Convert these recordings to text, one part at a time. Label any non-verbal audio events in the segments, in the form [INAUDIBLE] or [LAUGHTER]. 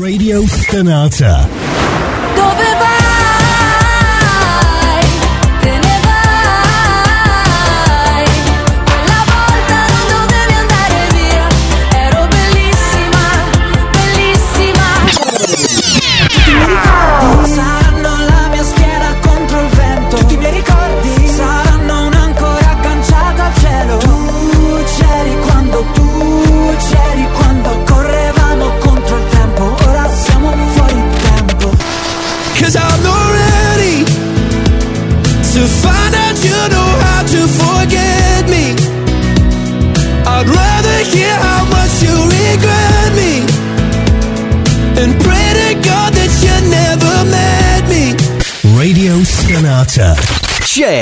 Radio Stanata.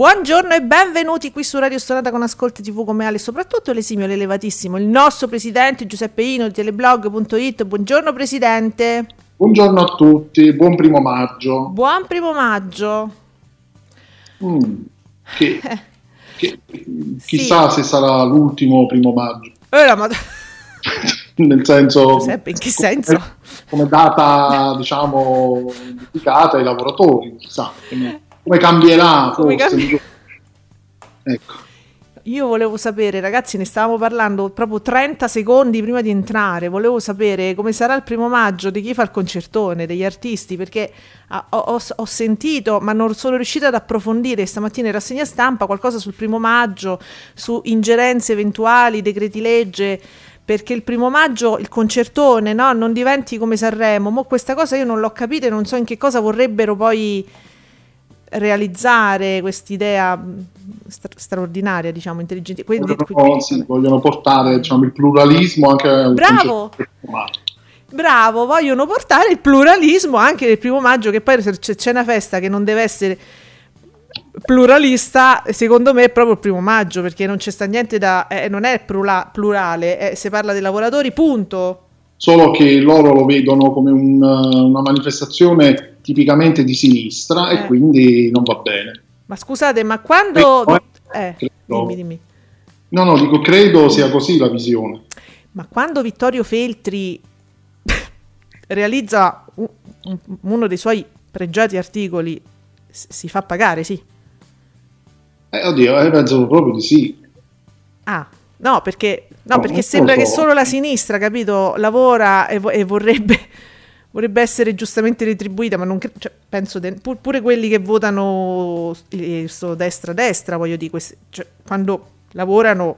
Buongiorno e benvenuti qui su Radio Stonata con Ascolti TV come Ale, soprattutto l'esimio, l'elevatissimo, il nostro presidente Giuseppe Ino di teleblog.it. Buongiorno presidente. Buongiorno a tutti, buon primo maggio. Buon primo maggio. Mm, che- [LAUGHS] che- chissà se sarà l'ultimo primo maggio, Eh, la mad- [LAUGHS] nel senso Giuseppe, in che senso? come data diciamo dedicata ai lavoratori, chissà come, come cambierà Come forse. cambi- Ecco. Io volevo sapere, ragazzi, ne stavamo parlando proprio 30 secondi prima di entrare. Volevo sapere come sarà il primo maggio di chi fa il concertone, degli artisti, perché ah, ho, ho- ho sentito, ma non sono riuscita ad approfondire stamattina in rassegna stampa qualcosa sul primo maggio, su ingerenze eventuali, decreti legge. Perché il primo maggio il concertone no, non diventi come Sanremo. Mo questa cosa io non l'ho capita e non so in che cosa vorrebbero poi realizzare quest'idea mh, stra- straordinaria, diciamo, intelligente. Quindi, Vogliono, sì, vogliono portare diciamo, il pluralismo anche al Bravo! Bravo, vogliono portare il pluralismo anche del primo maggio, che poi se c'è, c'è una festa che non deve essere pluralista, secondo me è proprio il primo maggio, perché non c'è sta niente da... eh, non è plura- plurale, eh, si parla dei lavoratori, punto. Solo che loro lo vedono come un- una manifestazione tipicamente di sinistra Eh. e quindi non va bene. Ma scusate, ma quando... Eh, dimmi, dimmi. No, no, dico, credo sia così la visione. Ma quando Vittorio Feltri [LAUGHS] realizza uno dei suoi pregiati articoli, si fa pagare, sì. Eh, oddio, eh, penso proprio di sì. Ah, no, perché, no, No, perché sembra lo che so. solo la sinistra, capito, lavora e, vo- e vorrebbe, [LAUGHS] vorrebbe essere giustamente retribuita, ma non cre- cioè, penso de- pur- pure quelli che votano eh, sto destra-destra, voglio dire, questi- cioè, quando lavorano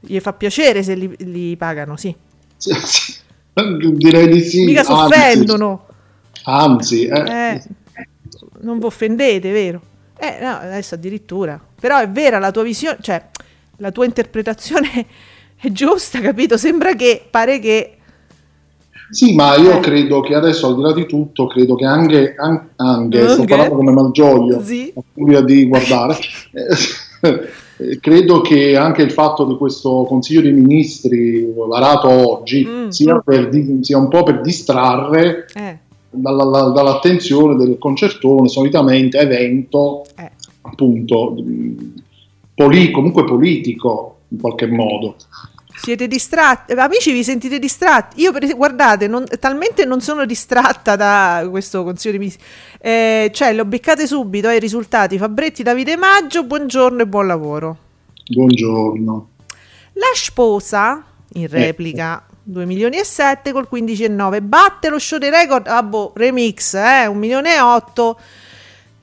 gli fa piacere se li, li pagano, sì. Sì, sì. [LAUGHS] Direi di sì. Mica si anzi- offendono. Anzi, eh, Eh, non vi offendete, vero? Eh, no, adesso addirittura. Però è vera la tua visione, cioè la tua interpretazione è giusta, capito? Sembra che pare che sì, ma io credo che adesso, al di là di tutto, credo che anche, an- anche, sto Anche? parlando come Malgioglio, Sì. [LAUGHS] a furia di guardare, eh, [LAUGHS] credo che anche il fatto di questo Consiglio dei Ministri varato oggi Mm. sia, per sia un po' per distrarre eh, dalla- la- dall'attenzione del concertone, solitamente evento eh. appunto mh, poli- comunque politico in qualche modo. Siete distratti. Eh, Amici, vi sentite distratti? Io, per guardate, non- talmente non sono distratta da questo consiglio di ministri. Eh, cioè, lo beccate subito ai risultati. Fabretti, Davide Maggio, buongiorno e buon lavoro. Buongiorno. La sposa, in replica, 2 milioni e 7 col 15,9 batte lo show dei record ah, boh, remix eh, 1 milione e 8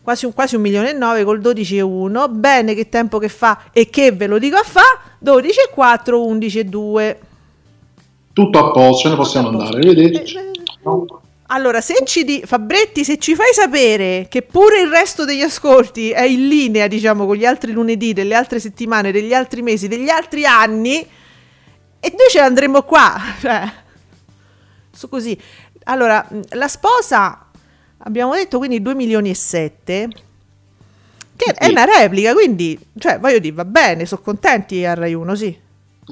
quasi un, quasi un milione e 9 col 12,1 bene che tempo che fa e che ve lo dico a fa 12,4 11,2 Tutto a posto, ce ne possiamo andare, vedete? Eh, eh, No. Allora, se ci di Fabretti, se ci fai sapere che pure il resto degli ascolti è in linea, diciamo, con gli altri lunedì, delle altre settimane, degli altri mesi, degli altri anni, e noi ce andremo qua. [LAUGHS] Cioè, su così. Allora, la sposa, abbiamo detto quindi 2 milioni e 7, che è Sì. una replica, quindi, cioè, voglio dire, va bene, sono contenti a Rai 1, sì.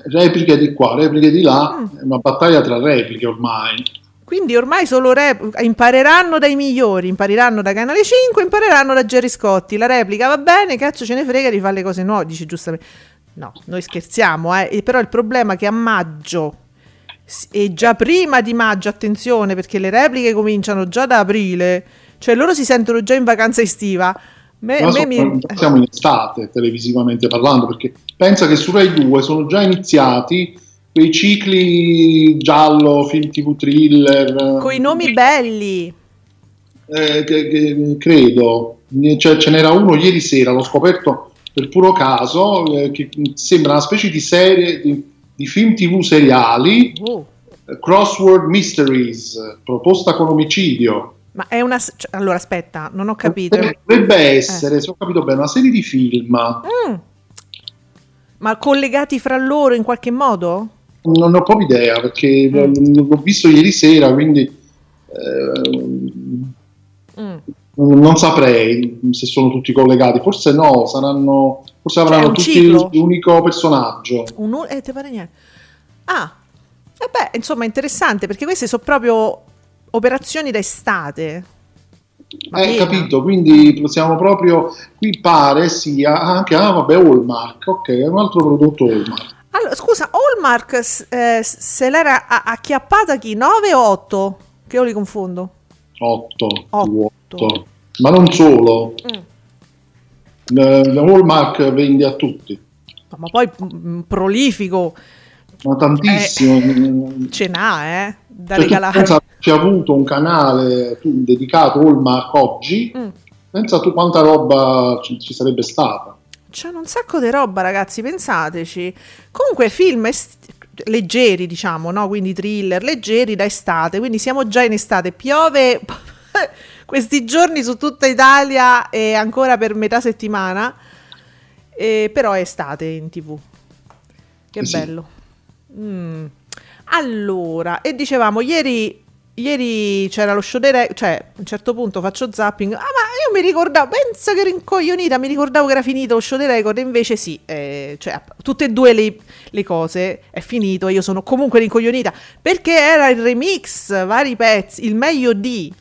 Repliche di qua, repliche di là, Mm. è una battaglia tra repliche ormai. Quindi ormai solo rep- impareranno dai migliori, impareranno da Canale 5, impareranno da Gerry Scotti. La replica va bene, cazzo ce ne frega di fare le cose nuove, dice giustamente. No, noi scherziamo, eh. Però il problema è che a maggio e già prima di maggio, attenzione, perché le repliche cominciano già da aprile, cioè loro si sentono già in vacanza estiva. Me- me so- mi- siamo in estate televisivamente parlando, perché pensa che su Rai 2 sono già iniziati quei cicli giallo, film tv thriller. Con i nomi belli. eh, che- che- credo, Cioè, ce n'era uno ieri sera, l'ho scoperto per puro caso, eh, che sembra una specie di serie di, di film tv seriali, Oh. eh, Crossword Mysteries, eh, proposta con omicidio. Ma è una... cioè, allora, aspetta, non ho capito. Dovrebbe essere, se ho capito bene, una serie di film. Mm. Ma collegati fra loro in qualche modo? Non ho proprio idea perché Mm. l'ho visto ieri sera, quindi ehm, Mm. Non saprei se sono tutti collegati. Forse no, saranno, forse Cioè, avranno un tutti ciclo? l'unico personaggio. Un eh, te pare niente. Ah, vabbè, insomma, interessante perché queste sono proprio operazioni da estate. Ma. Eh, capito? Quindi possiamo proprio. Qui pare sia anche. Ah, vabbè, Hallmark. Ok, è un altro prodotto Hallmark. Allora, scusa, Hallmark eh, se l'era a- acchiappata chi? 9 o 8? Che io li confondo. 8. Otto. Ma non solo. Mm. Eh, Hallmark vende a tutti, Ma, poi mm, prolifico ma tantissimo. ce n'ha, eh, da Cioè, regalare. pensa, c'è avuto un canale tu, dedicato a Hallmark oggi. Mm. Pensa tu quanta roba ci, ci sarebbe stata. C'è un sacco di roba, ragazzi, pensateci. Comunque, film est- leggeri, diciamo, no? Quindi thriller leggeri da estate. Quindi siamo già in estate. Piove [LAUGHS] questi giorni su tutta Italia e ancora per metà settimana. Eh, però è estate in tv. Che Eh sì. bello. Mm. Allora, e dicevamo, ieri, ieri c'era lo show dei re- cioè a un certo punto faccio zapping, ah ma io mi ricordavo, pensa che ero incoglionita, mi ricordavo che era finito lo show dei record, e invece sì, eh, cioè tutte e due le, le cose, è finito, io sono comunque rincoglionita, perché era il remix, vari pezzi, il meglio di,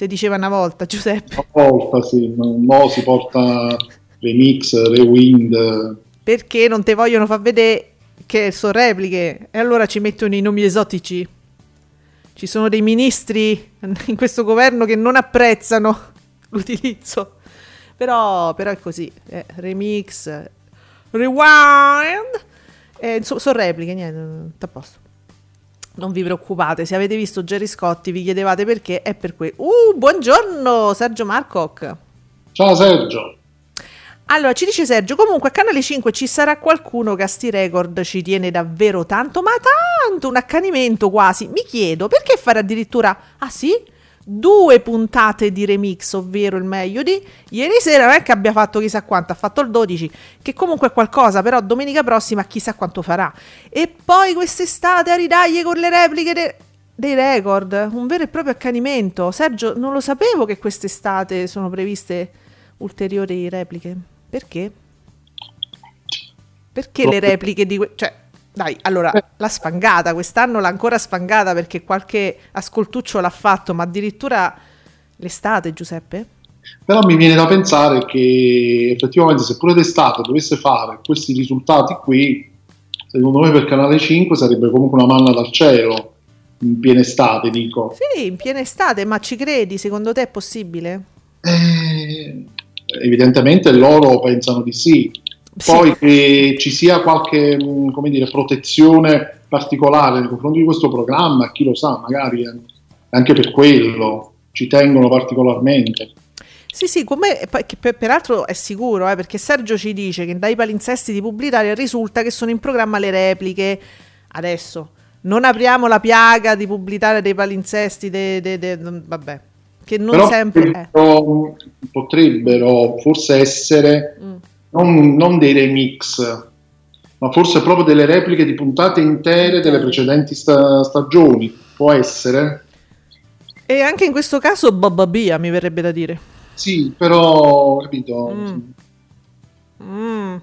se diceva una volta Giuseppe, Una volta sì, mo si porta remix, rewind. perché non te vogliono far vedere che sono repliche, e allora ci mettono i nomi esotici. Ci sono dei ministri in questo governo che non apprezzano [LAUGHS] l'utilizzo. Però, però è così. eh, remix, rewind. Eh, so- sono repliche, niente, a posto. Non vi preoccupate, se avete visto Jerry Scotti vi chiedevate perché, è per quello. Uh, buongiorno Sergio Marcoc. Ciao Sergio. Allora, ci dice Sergio, comunque a Canale 5 ci sarà qualcuno che a sti record ci tiene davvero tanto, ma tanto, un accanimento quasi. Mi chiedo, perché fare addirittura, ah sì? Due puntate di remix, ovvero il meglio di ieri sera, non è che abbia fatto chissà quanto, ha fatto il 12, che comunque è qualcosa, però domenica prossima chissà quanto farà. E poi quest'estate a ridaglie con le repliche de- dei record, un vero e proprio accanimento. Sergio, non lo sapevo che quest'estate sono previste ulteriori repliche. Perché? Perché le repliche di... que- cioè, dai, allora, la sfangata, quest'anno l'ha ancora sfangata perché qualche ascoltuccio l'ha fatto, ma addirittura l'estate, Giuseppe? Però mi viene da pensare che effettivamente se pure d'estate dovesse fare questi risultati qui, secondo me per Canale 5 sarebbe comunque una manna dal cielo, in piena estate dico. Sì, in piena estate, ma ci credi? Secondo te è possibile? Eh, evidentemente loro pensano di sì. Sì. Poi che ci sia qualche come dire, protezione particolare nei confronti di questo programma, chi lo sa, magari eh, anche per quello ci tengono particolarmente. Sì, sì, come, peraltro è sicuro, eh, perché Sergio ci dice che dai palinsesti di pubblicitaria risulta che sono in programma le repliche. Adesso, Non apriamo la piaga di pubblicare dei palinsesti, de- de- de- vabbè, che non Però sempre potrebbero, potrebbero forse essere Mm. Non, non dei remix, ma forse proprio delle repliche di puntate intere delle precedenti sta- stagioni. Può essere? E anche in questo caso Babba Bia mi verrebbe da dire. Sì, però, capito? Mm. Mm.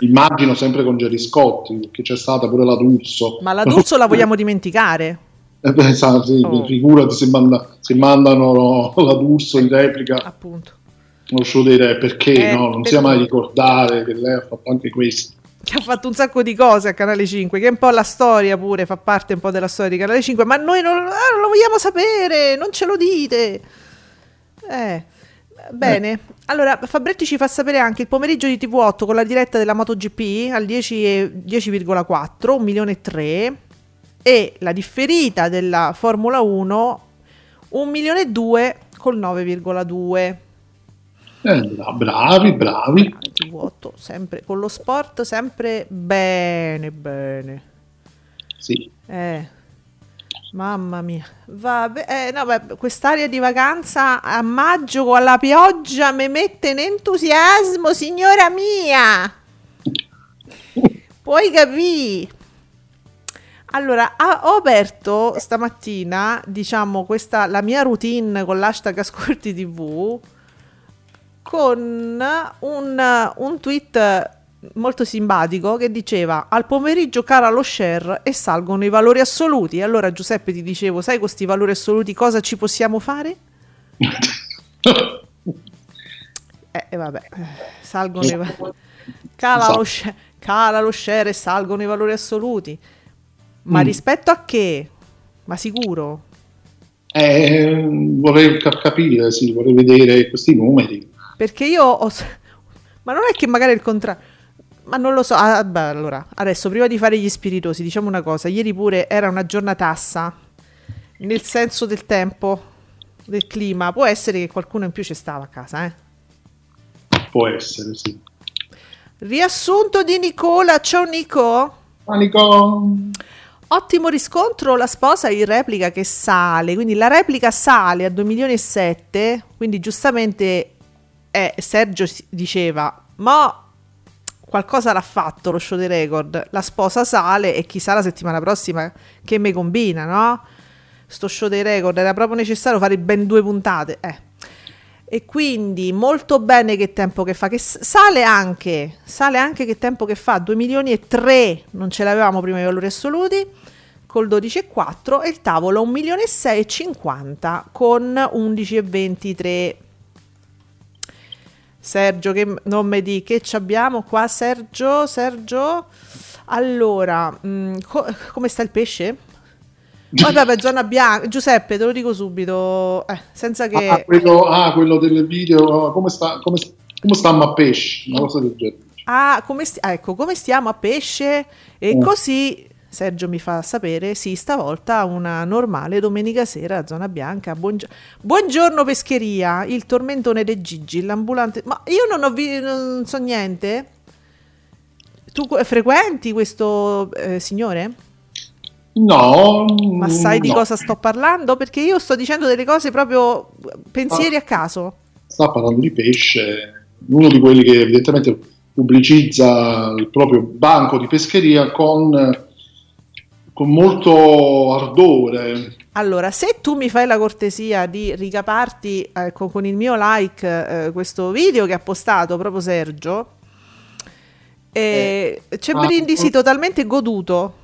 Immagino sempre con Gerry Scotti, perché c'è stata pure la D'Urso. Ma la D'Urso la vogliamo dimenticare? [LAUGHS] Eh beh, sì, Oh. figurati se, manda- se mandano la D'Urso in replica Appunto. Lo show dei re, perché Eh, no? Non per- sia mai ricordare che lei ha fatto anche questo. Che ha fatto un sacco di cose a Canale 5, che è un po' la storia pure, fa parte un po' della storia di Canale 5, ma noi non, ah, non lo vogliamo sapere, non ce lo dite. Eh, bene. Allora, Fabretti ci fa sapere anche il pomeriggio di TV8 con la diretta della MotoGP al 10 e- 10,4, 1 milione e 3 e la differita della Formula 1 1 milione e 2 col 9,2. Eh, bra- bravi, bravi. TV8 sempre con lo sport sempre bene bene. Sì. Eh, mamma mia. Vabbè, eh, no, quest'aria di vacanza a maggio con la pioggia mi mette in entusiasmo, signora mia. [LAUGHS] Puoi capire? Allora, ho aperto stamattina, diciamo, questa la mia routine con l'hashtag Ascolti TV con un, un tweet molto simpatico che diceva al pomeriggio cala lo share e salgono i valori assoluti. E allora Giuseppe ti dicevo, sai con questi valori assoluti cosa ci possiamo fare? [LAUGHS] Eh, e vabbè, eh, salgono i va- cala, lo Esatto. share, cala lo share e salgono i valori assoluti. Ma Mm. rispetto a che? Ma sicuro? Eh, vorrei ca- capire, sì, vorrei vedere questi numeri. Perché io ho... Ma non è che magari è il contrario... Ma non lo so. Ah, beh, allora, adesso prima di fare gli spiritosi, diciamo una cosa. Ieri pure era una giornatassa. Nel senso del tempo, del clima. Può essere che qualcuno in più ci stava a casa, eh. Può essere, sì. Riassunto di Nicola. Ciao Nico. Panico. Ottimo riscontro, la sposa in replica che sale, quindi la replica sale a 2 milioni e 7, quindi giustamente eh, Sergio diceva, ma qualcosa l'ha fatto lo show dei record, la sposa sale e chissà la settimana prossima che me combina, no? Sto show dei record, era proprio necessario fare ben due puntate, eh. E quindi molto bene che tempo che fa, che sale anche, sale anche che tempo che fa, 2 milioni e 3, non ce l'avevamo prima i valori assoluti, col 12,4 e il tavolo 1 milione e 6 e 50 con 11,23. Sergio, che non mi di che ci abbiamo qua, Sergio, Sergio. Allora, mm, co- come sta il pesce? [LAUGHS] Oh, vabbè, zona bianca. Giuseppe, te lo dico subito, eh, senza che... Ah, quello, ah, quello del video, ah, come, sta, come, come stiamo a pesce, una cosa del genere. Ah, come, sti- ecco, come stiamo a pesce? E Mm. così Sergio mi fa sapere, sì, stavolta una normale domenica sera a Zona Bianca. Buongio- Buongiorno pescheria, il tormentone dei Gigi, l'ambulante... Ma io non ho visto, non so niente. Tu que- frequenti questo eh, signore? No, Ma sai di no. cosa sto parlando? Perché io sto dicendo delle cose proprio pensieri a caso. sta parlando di pesce, uno di quelli che evidentemente pubblicizza il proprio banco di pescheria con, con molto ardore. Allora, se tu mi fai la cortesia di ricaparti ecco, con il mio like eh, questo video che ha postato proprio Sergio, eh, c'è ah, Brindisi oh. totalmente goduto.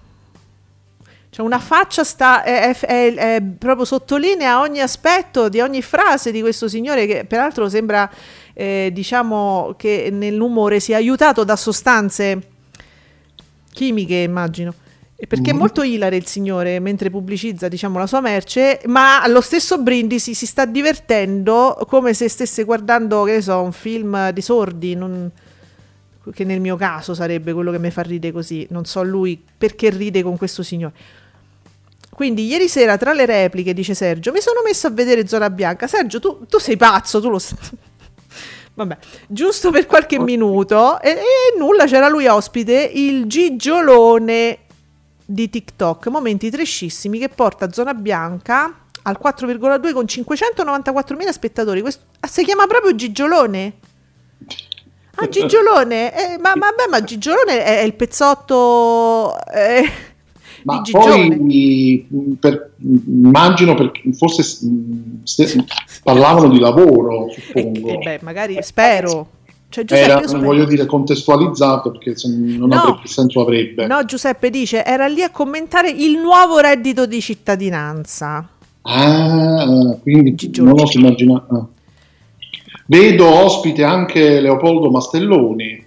Cioè una faccia sta, è, è- è- è proprio sottolinea ogni aspetto di ogni frase di questo signore che peraltro sembra, eh, diciamo, che nell'umore sia aiutato da sostanze chimiche, immagino. E Perché è Mm. molto ilare il signore mentre pubblicizza, diciamo, la sua merce, ma allo stesso Brindisi si sta divertendo come se stesse guardando, che ne so, un film di sordi, non- che nel mio caso sarebbe quello che mi fa ridere così. Non so lui perché ride con questo signore. Quindi ieri sera tra le repliche, dice Sergio, mi sono messo a vedere Zona Bianca. Sergio, tu, tu sei pazzo, tu lo sai. [LAUGHS] Vabbè, giusto per qualche minuto e, e nulla, c'era lui ospite, il Gigiolone di TikTok, momenti trescissimi che porta Zona Bianca al 4,2 con 594.000 spettatori. Questo, ah, si chiama proprio Gigiolone? Ah, Gigiolone? Eh, ma, ma, beh, ma Gigiolone è, è il pezzotto eh, [LAUGHS] Ma di poi mh, per- immagino perché forse mh, ste- [LAUGHS] parlavano di lavoro, E- suppongo. e beh, magari spero. Cioè, Giuseppe, Era, spero. voglio dire, contestualizzato perché non No. avrebbe che senso avrebbe. No, Giuseppe dice, era lì a commentare il nuovo reddito di cittadinanza. Ah, quindi Gigione. non oso immaginare. ah. Vedo ospite anche Leopoldo Mastelloni.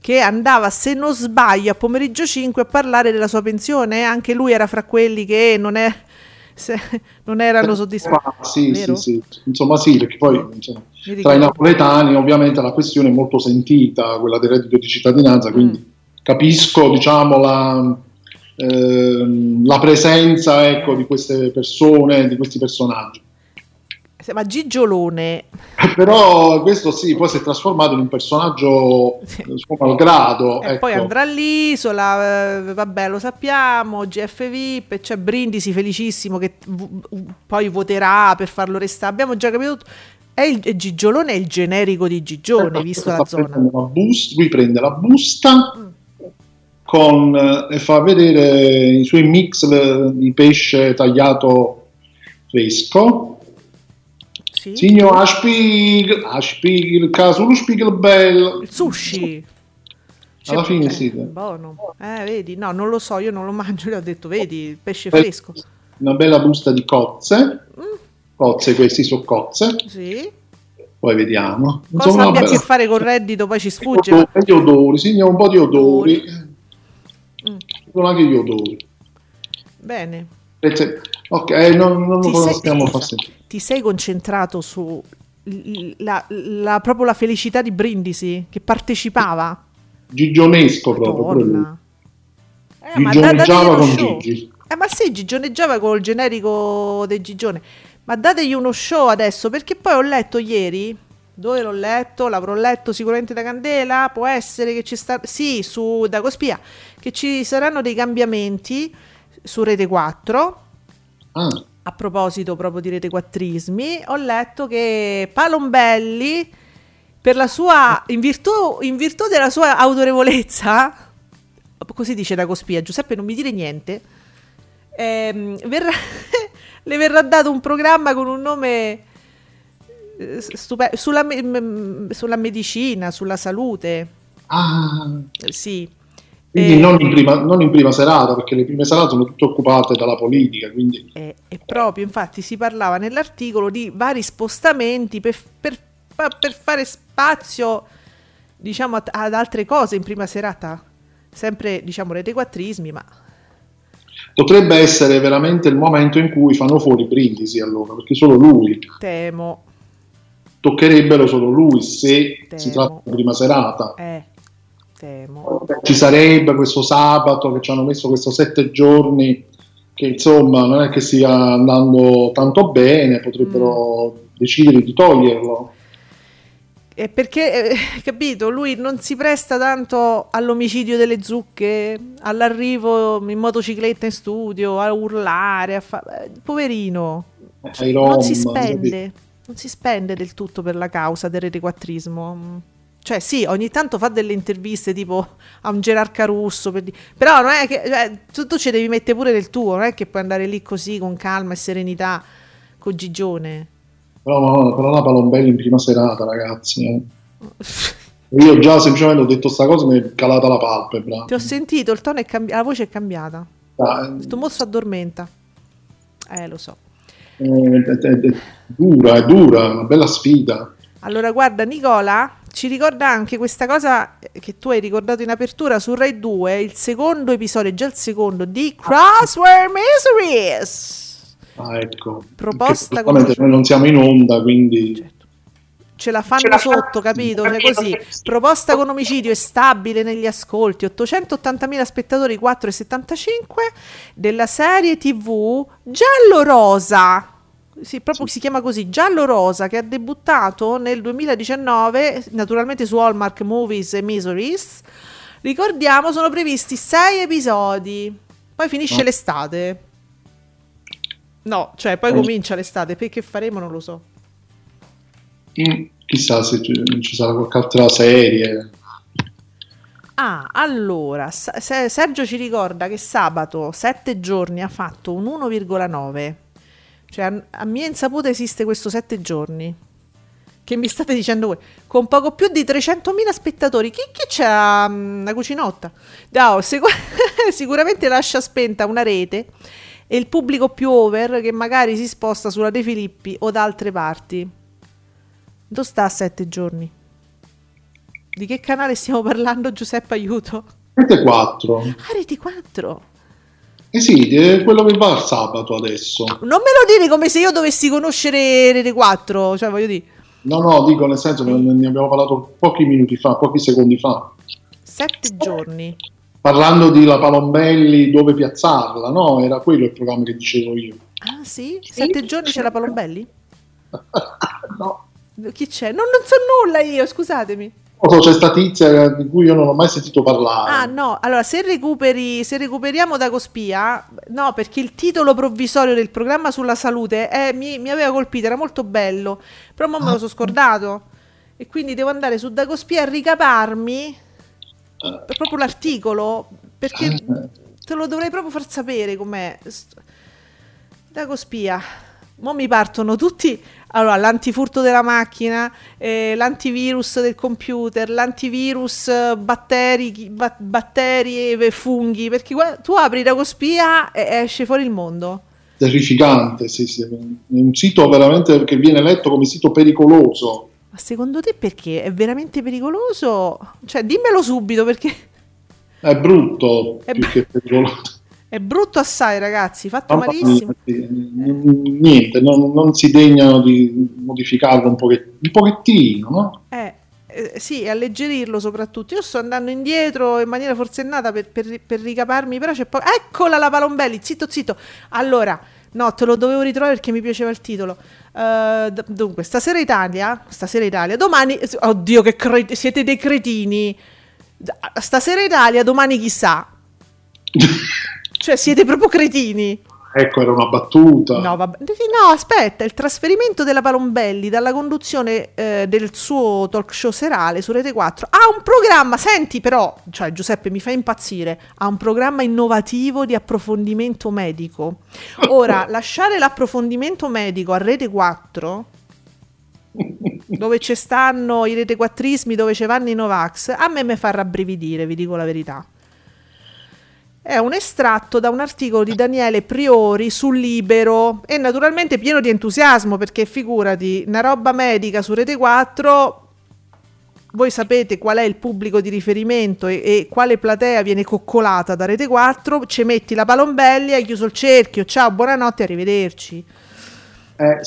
che andava, se non sbaglio, a pomeriggio 5 a parlare della sua pensione. Anche lui era fra quelli che non, è, se- non erano soddisfatti. Ah, sì, sì, sì. Insomma, sì, perché poi insomma, tra i napoletani ovviamente la questione è molto sentita, quella del reddito di cittadinanza, quindi Mm. capisco diciamo, la, ehm, la presenza ecco, di queste persone, di questi personaggi. Ma Gigiolone, Però questo sì, poi si è trasformato in un personaggio Sì. eh, suo malgrado. e ecco. poi andrà all'isola, eh, vabbè lo sappiamo, GF VIP, c'è Brindisi felicissimo che v- poi voterà per farlo restare. Abbiamo già capito tutto. È il, Gigiolone è il generico di Gigione, Ecco, visto sta la zona. prendendo la bus- lui prende la busta Mm. con, eh, e fa vedere i suoi mix eh, di pesce tagliato fresco. Sì? Signor Aspiegel, Aspiegel, Casulo Spiegelbell. Il sushi. Alla Cioè, fine eh, sì. Buono. Eh, vedi, no, non lo so, io non lo [LAUGHS] mangio, gli ho detto, vedi, pesce Eh, fresco. Una bella busta di cozze. Mm, Cozze, questi sono cozze. sì. Poi vediamo. Cosa Insomma, abbia a che fare con reddito, poi ci sfugge. ma- Odori, Gli odori, signor, un po' di odori. Mm, sono anche gli odori. bene. Ok, non, non lo scusa, far sentire. Ti sei concentrato su la, la- proprio la felicità di Brindisi che partecipava? Gigionesco proprio. Eh, ma da- Gigioneggiava uno con show. Gigi. Eh, ma sì, gigioneggiava col generico del Gigione. Ma dategli uno show adesso, perché poi ho letto ieri, dove l'ho letto? L'avrò letto sicuramente da Candela, può essere che ci sta... Sì, su Dagospia, che ci saranno dei cambiamenti su Rete 4. Ah, A proposito proprio di Rete Quattrismi, ho letto che Palombelli, per la sua, in virtù, in virtù della sua autorevolezza, così dice Dagospia, Giuseppe non mi dire niente, ehm, verrà- le verrà dato un programma con un nome eh, stupe- sulla, me- sulla medicina, sulla salute, ah. eh, sì. Quindi Eh, non, in prima, non in prima serata, perché le prime serate sono tutte occupate dalla politica, quindi E, e proprio, infatti, si parlava nell'articolo di vari spostamenti per, per- per fare spazio, diciamo, ad, ad altre cose in prima serata. Sempre, diciamo, rete quattrismi, ma potrebbe essere veramente il momento in cui fanno fuori Brindisi allora, perché solo lui, temo, toccherebbero solo lui se Temo. si tratta di prima serata. eh, temo. Ci sarebbe questo sabato che ci hanno messo questo sette giorni che insomma non è che stia andando tanto bene, potrebbero Mm. decidere di toglierlo. E perché, eh, [LAUGHS] capito, lui non si presta tanto all'omicidio delle zucche, all'arrivo in motocicletta in studio, a urlare, a fa- eh, poverino. Ai non si spende, non si spende del tutto per la causa del retequattrismo. Cioè, sì, ogni tanto fa delle interviste tipo a un Gerard Carusso, per di- però non è che cioè, tu, tu ci devi mettere pure del tuo, non è che puoi andare lì così con calma e serenità con Gigione. Però, però la Palombelli in prima serata, ragazzi. eh. [LAUGHS] Io già semplicemente ho detto sta cosa mi è calata la palpebra. Ti ho sentito, il tono è cambiato, la voce è cambiata. Ah, Questo mozzo si addormenta. Eh, lo so. eh, è, è- è dura, è dura, una bella sfida. Allora, guarda, Nicola ci ricorda anche questa cosa che tu hai ricordato in apertura su Rai 2, il secondo episodio, già il secondo, di Crossword Mysteries. Ah, ecco. Proposta con- noi non siamo in onda, quindi Certo. Ce la fanno sotto, capito? Cioè così, proposta con omicidio è stabile negli ascolti, 880.000 spettatori, 4,75 della serie TV Giallo Rosa. Sì, proprio si chiama così, Giallo Rosa, che ha debuttato nel 2019, naturalmente su Hallmark Movies e Miseries. Ricordiamo, sono previsti sei episodi. Poi finisce No. l'estate. No, cioè poi Eh. comincia l'estate, perché faremo non lo so. Mm, chissà se ci, ci sarà qualche altra serie. Ah, allora, Sergio ci ricorda che sabato, sette giorni, ha fatto un 1,9. Cioè, a, a mia insaputa esiste questo sette giorni. Che mi state dicendo voi? Con poco più di 300.000 spettatori. Chi, chi c'è mm, una cucinotta? No, sicu- [LAUGHS] sicuramente lascia spenta una rete e il pubblico più over che magari si sposta sulla De Filippi o da altre parti. Dove sta a sette giorni? Di che canale stiamo parlando, Giuseppe? Aiuto. Rete 4. Ah, Rete 4. Eh sì, è quello che va al sabato adesso. Non me lo dire come se io dovessi conoscere Rete 4. Cioè, voglio dire, No, no, dico nel senso che ne abbiamo parlato pochi minuti fa, pochi secondi fa. sette giorni. Parlando di La Palombelli, dove piazzarla, no? Era quello il programma che dicevo io. Ah, sì? Sette giorni c'è la Palombelli? [LAUGHS] no. Chi c'è? Non, non so nulla io, scusatemi. Oh, C'è sta tizia di cui io non ho mai sentito parlare. Ah, no. Allora, se, recuperi, se recuperiamo da Cospia, no, perché il titolo provvisorio del programma sulla salute eh, mi, mi aveva colpito, era molto bello, però mo me lo sono scordato. E quindi devo andare su Dagospia a ricaparmi proprio l'articolo, perché te lo dovrei proprio far sapere com'è. St- Dagospia. Mo mi partono tutti. Allora, l'antifurto della macchina, eh, l'antivirus del computer, l'antivirus eh, batteri, ba- batteri e funghi. Perché guarda, tu apri Dagospia e esce fuori il mondo. terrificante, sì, sì. È un sito veramente che viene letto come sito pericoloso. Ma secondo te perché? È veramente pericoloso? Cioè, dimmelo subito perché [LAUGHS] È brutto È br- [LAUGHS] è brutto assai, ragazzi. Fatto mia, malissimo. Niente, non, non si degnano di modificarlo un, pochet- un pochettino, no? Eh, eh, sì, alleggerirlo soprattutto. Io sto andando indietro in maniera forsennata per, per, per ricaparmi, però c'è poi... Eccola la Palombelli, zitto zitto. Allora, no, te lo dovevo ritrovare perché mi piaceva il titolo. D- dunque, stasera Italia, stasera Italia, domani... Oddio, che cre- siete dei cretini. Stasera Italia, domani chissà. [LAUGHS] Cioè, siete proprio cretini. Ecco, era una battuta. No, vabbè. no, aspetta, il trasferimento della Palombelli dalla conduzione eh, del suo talk show serale su Rete 4 ha un programma, senti però, cioè Giuseppe mi fa impazzire, ha un programma innovativo di approfondimento medico. Ora, [LAUGHS] lasciare l'approfondimento medico a Rete 4 dove ci stanno i rete quattrismi, dove ci vanno i Novax, a me mi fa rabbrividire, vi dico la verità. È un estratto da un articolo di Daniele Priori sul Libero e naturalmente pieno di entusiasmo perché figurati, una roba medica su Rete 4, voi sapete qual è il pubblico di riferimento e, e quale platea viene coccolata da Rete 4, ci metti la Palombelli, hai chiuso il cerchio, ciao, buonanotte, arrivederci. Eh,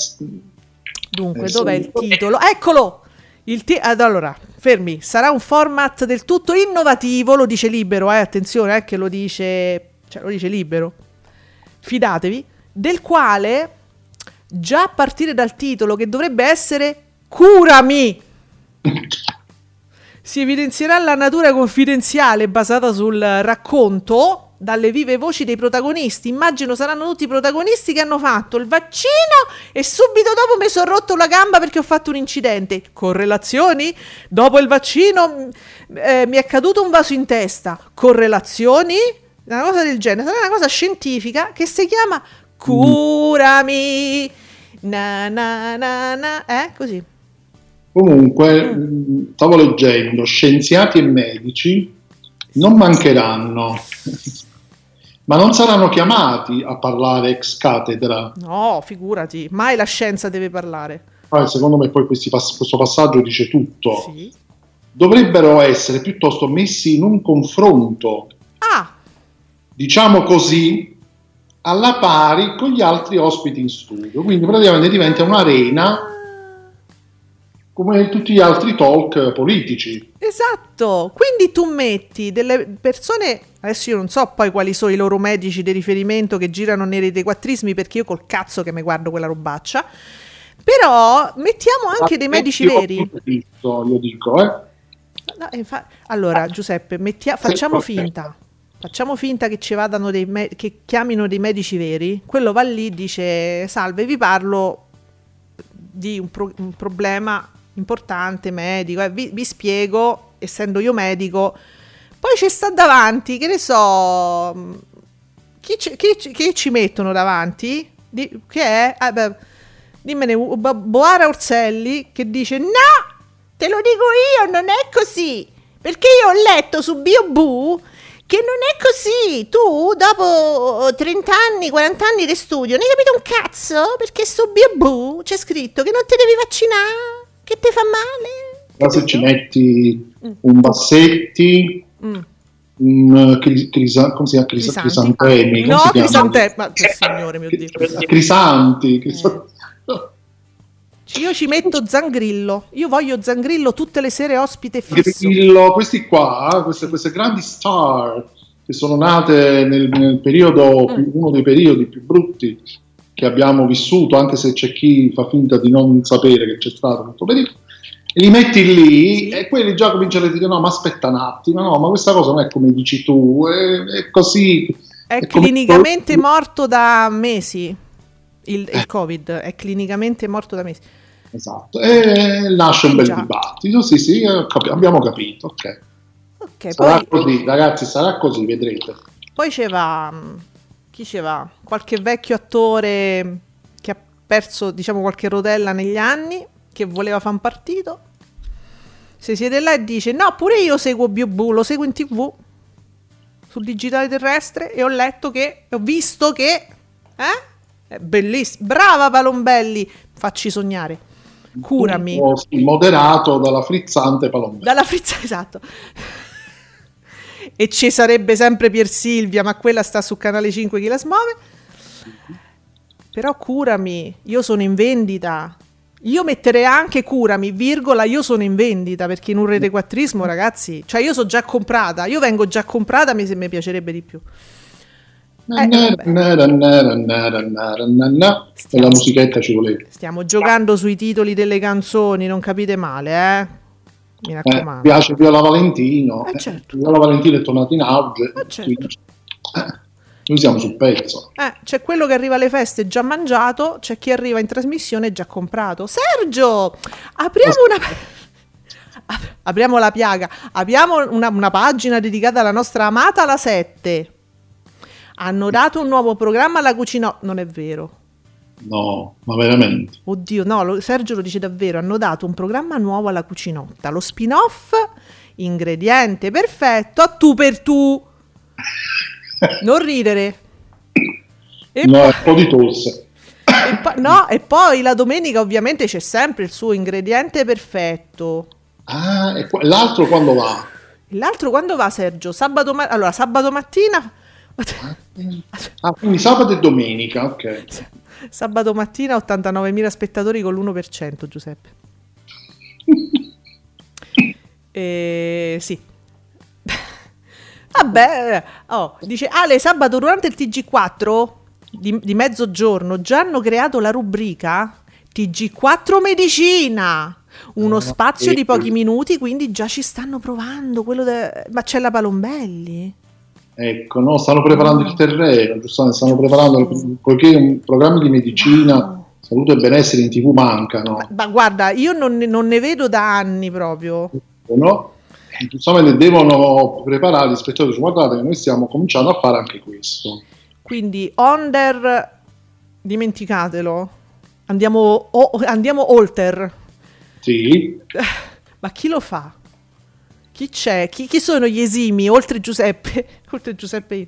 Dunque, Eh, dov'è il titolo? Eccolo! Il ti- ad- allora, fermi, sarà un format del tutto innovativo, lo dice libero, eh, attenzione, eh, che lo dice, cioè, lo dice libero. Fidatevi, del quale già a partire dal titolo che dovrebbe essere Curami. Si evidenzierà la natura confidenziale basata sul racconto dalle vive voci dei protagonisti. Immagino saranno tutti i protagonisti che hanno fatto il vaccino e subito dopo mi sono rotto la gamba perché ho fatto un incidente. Correlazioni? Dopo il vaccino mm, eh, mi è caduto un vaso in testa. Correlazioni? Una cosa del genere. Sarà una cosa scientifica che si chiama Curami. Na na na na. Eh, così. Comunque, stavo leggendo, scienziati e medici non mancheranno, ma non saranno chiamati a parlare ex cattedra. No, figurati, mai la scienza deve parlare. Poi, secondo me poi pass- questo passaggio dice tutto. Sì. Dovrebbero essere piuttosto messi in un confronto, Ah, diciamo così, alla pari con gli altri ospiti in studio. Quindi praticamente diventa un'arena come tutti gli altri talk politici. esatto. Quindi tu metti delle persone, adesso io non so poi quali sono i loro medici di riferimento che girano nei retequattrismi perché io col cazzo che mi guardo quella robaccia. Però mettiamo anche dei medici veri. visto, io dico, eh. No, infa- allora, Giuseppe, mettia- facciamo finta. facciamo finta che ci vadano dei me- che chiamino dei medici veri, quello va lì dice salve vi parlo di un, pro- un problema importante medico, eh, vi, vi spiego essendo io medico, poi ci sta davanti, che ne so, mh, chi, ci- chi chi ci mettono davanti? Di- che è? Ah, beh, dimmene Boara Orselli che dice no, te lo dico io, non è così, perché io ho letto su BioBoo che non è così, tu dopo 30 anni, 40 anni di studio, non hai capito un cazzo? Perché su BioBoo c'è scritto che non ti devi vaccinare, che ti fa male. Ma se ci metti Mm. un Bassetti, un cri- crisa- come si chiama? Crisanti? crisantemi, No, crisantemi, ma signore mio Dio. [LAUGHS] Crisanti, crisa- Io ci metto Zangrillo, io voglio Zangrillo tutte le sere ospite fisso. Grillo, questi qua, queste, queste grandi star che sono nate nel, nel periodo, Mm. uno dei periodi più brutti che abbiamo vissuto, anche se c'è chi fa finta di non sapere che c'è stato questo periodo, e li metti lì e quelli già cominciano a dire no ma aspetta un attimo, no ma questa cosa non è come dici tu, è, è così. È è come- clinicamente morto da mesi. Il, Eh. il Covid è clinicamente morto da mesi. Esatto, e nasce un bel Già. dibattito, sì sì, eh, capi- abbiamo capito, ok. Ok, Sarà poi, così, ragazzi, sarà così, vedrete. poi c'era. mh, Chi c'era? Qualche vecchio attore che ha perso, diciamo, qualche rotella negli anni, che voleva fare un partito. Si siede là e dice: No, pure io seguo BioBoo, lo seguo in tv sul digitale terrestre e ho letto che. Ho visto che. Eh? È bellissimo. Brava Palombelli, facci sognare. Curami. Moderato dalla frizzante Palombelli. Dalla frizza, [LAUGHS] esatto. E ci sarebbe sempre Pier Silvia, ma quella sta su Canale 5 chi la smuove. Però curami, io sono in vendita. Io metterei anche curami, virgola, io sono in vendita perché in un rete quattrismo, ragazzi, cioè io sono già comprata, io vengo già comprata, mi, se mi piacerebbe di più. Eh. E Stiamo- la musichetta ci voleva. Stiamo giocando sui titoli delle canzoni, non capite male, eh? Mi Eh, raccomando. piace Viola Valentino. Eh, Eh, certo. Viola Valentino è tornato in auge. Eh, certo. eh, noi siamo sul pezzo. Eh, c'è quello che arriva alle feste già mangiato, c'è chi arriva in trasmissione già comprato. Sergio, apriamo una... Ap- apriamo la piaga, apriamo una, una pagina dedicata alla nostra amata la 7. Hanno dato un nuovo programma alla cucina. Non è vero. No, ma veramente. Oddio, no, lo- Sergio lo dice davvero. Hanno dato un programma nuovo alla cucinotta. Lo spin-off, ingrediente perfetto, a tu per tu. [LAUGHS] Non ridere. E no, poi- un po' di tosse. e po- no, e poi la domenica ovviamente c'è sempre il suo ingrediente perfetto. Ah, e qua- l'altro quando va? L'altro quando va Sergio? Sabato, ma- allora, sabato mattina... Ah, quindi sabato e domenica, ok. Sabato mattina 89.000 spettatori con l'1%, Giuseppe. [LAUGHS] Eh, sì. Vabbè, oh, dice Ale, sabato durante il TG4 di, di mezzogiorno già hanno creato la rubrica TG4 Medicina. Uno spazio di pochi minuti, quindi già ci stanno provando quello de- Ma c'è la Palombelli? Ecco, no, stanno preparando il terreno, giustamente, stanno preparando, poiché un programma di medicina, salute e benessere in tv mancano, Ma, ma guarda, io non ne, non ne vedo da anni proprio. no? E giustamente devono preparare gli spettatori, guardate noi stiamo cominciando a fare anche questo. Quindi, Onder, dimenticatelo. Andiamo, o- andiamo oltre. Sì, [LAUGHS] Ma chi lo fa? Chi c'è? Chi, chi sono gli esimi oltre Giuseppe? [LAUGHS] oltre Giuseppe io.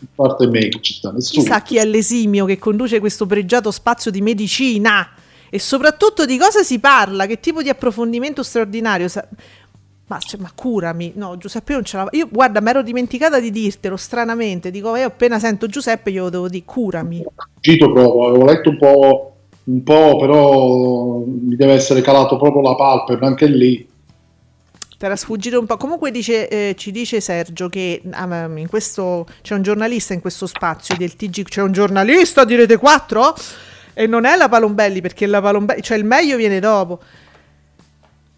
a parte me che ci sta nessuno. Chissà chi è l'esimio che conduce questo pregiato spazio di medicina e soprattutto di cosa si parla, che tipo di approfondimento straordinario. sa- Ma, cioè, ma curami, no, Giuseppe non ce la Io, guarda, mi ero dimenticata di dirtelo stranamente. Dico, io appena sento Giuseppe, glielo devo dire, curami. Cito proprio, avevo letto un po', un po', però mi deve essere calato proprio la palpebra anche lì. Era sfuggito un po'. Comunque dice, eh, ci dice Sergio che in questo, c'è un giornalista in questo spazio del TG. C'è un giornalista di Rete 4? E non è la Palombelli, perché la Palombelli, cioè il meglio viene dopo.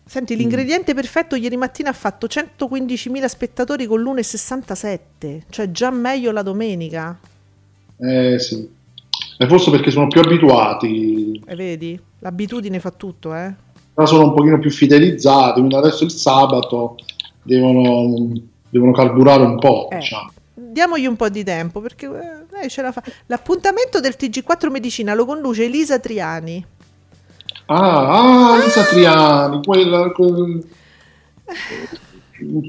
Senti, l'ingrediente perfetto ieri mattina ha fatto 115.000 spettatori con l'1,67, cioè già meglio la domenica. Eh sì. E forse perché sono più abituati, E vedi? L'abitudine fa tutto, eh? Ora sono un pochino più fidelizzati, quindi adesso il sabato devono, devono carburare un po', Eh. diciamo. Diamogli un po' di tempo perché eh, lei ce la fa. L'appuntamento del TG4 Medicina lo conduce Elisa Triani. Ah, ah, Lisa Triani, quella... quel-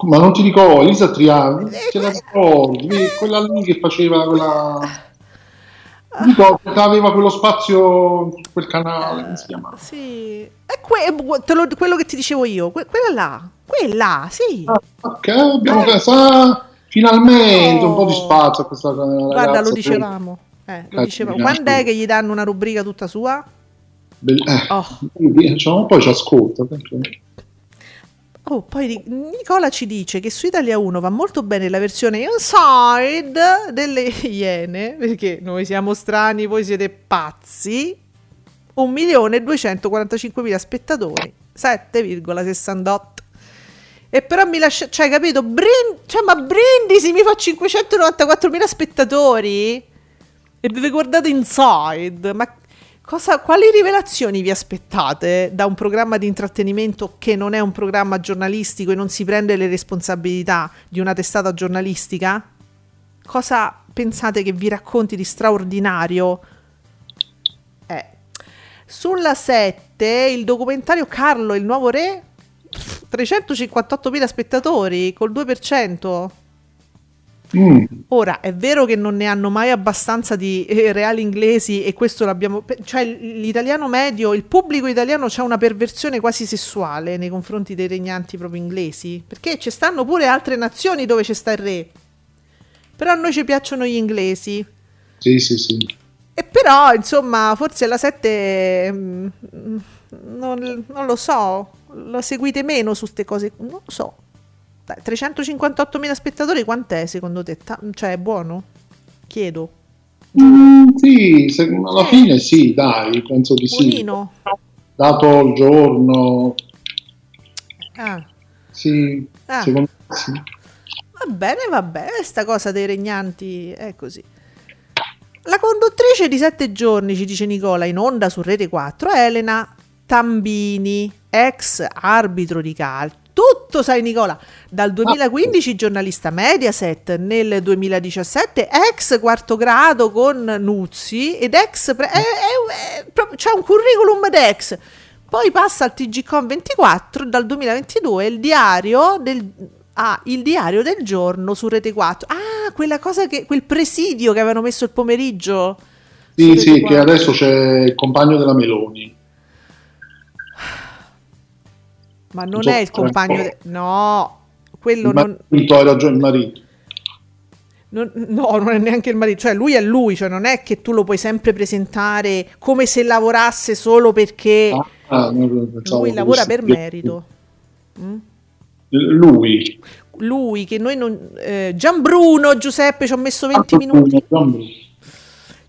Ma non ti ricordo, Lisa Triani, te la ricordi? Vedi, Quella lì che faceva quella... Aveva quello spazio quel canale, come si chiama? Sì. È que- lo- quello che ti dicevo io, que- quella là. Quella, sì. Ah, ok, abbiamo ah, finalmente un po' di spazio a questa ragazza. Guarda, lo dicevamo. Eh, lo Eh, dicevamo. Quando è che gli danno una rubrica tutta sua? Be- eh, Oh. diciamo, poi ci ascolta. perché- Oh, poi Nicola ci dice che su Italia 1 va molto bene la versione inside delle Iene, perché noi siamo strani, voi siete pazzi. 1.245.000 spettatori, 7,68. E però mi lascia, cioè, capito? Brin- cioè, ma Brindisi mi fa 594.000 spettatori? E deve guardate Inside. Ma cosa, quali rivelazioni vi aspettate da un programma di intrattenimento che non è un programma giornalistico e non si prende le responsabilità di una testata giornalistica? Cosa pensate che vi racconti di straordinario? Eh. Sulla 7, il documentario Carlo, il nuovo re, 358.000 spettatori col 2%. Mm, Ora, è vero che non ne hanno mai abbastanza di eh, reali inglesi e questo l'abbiamo... Cioè, l'italiano medio, il pubblico italiano c'ha una perversione quasi sessuale nei confronti dei regnanti proprio inglesi, perché ci stanno pure altre nazioni dove c'è sta il re. Però a noi ci piacciono gli inglesi. sì, sì, sì. E però, insomma, forse la 7... mm, mm, non, non lo so, lo seguite meno su queste cose, non lo so. Dai, 358.000 spettatori, quant'è secondo te? Ta- cioè, è buono? Chiedo. Mm, sì, se- alla fine sì, dai, penso di sì. Buonino? Dato il giorno, Ah, sì, Ah. secondo me sì. va bene, va bene, sta cosa dei regnanti è così. La conduttrice di Sette giorni, ci dice Nicola, in onda su Rete 4, è Elena Tambini, ex arbitro di calcio. Tutto sai Nicola, dal 2015 giornalista Mediaset, nel 2017 ex quarto grado con Nuzzi ed ex... Pre- è- è- è c'ha un curriculum d'ex. Poi passa al TGCOM 24 dal 2022 il diario del ah, il diario del giorno su Rete 4. Ah, quella cosa che quel presidio che avevano messo il pomeriggio. Sì, sì, che 4. adesso c'è il compagno della Meloni. Ma non so, è il compagno de- No, quello Il non, hai ragione, il marito. non- no, non è neanche il marito, cioè lui è lui, cioè non è che tu lo puoi sempre presentare come se lavorasse solo perché Ah, pensavo lui lavora per merito. Mm? Lui. Lui che noi non eh, Gianbruno Giuseppe ci ho messo 20 minuti.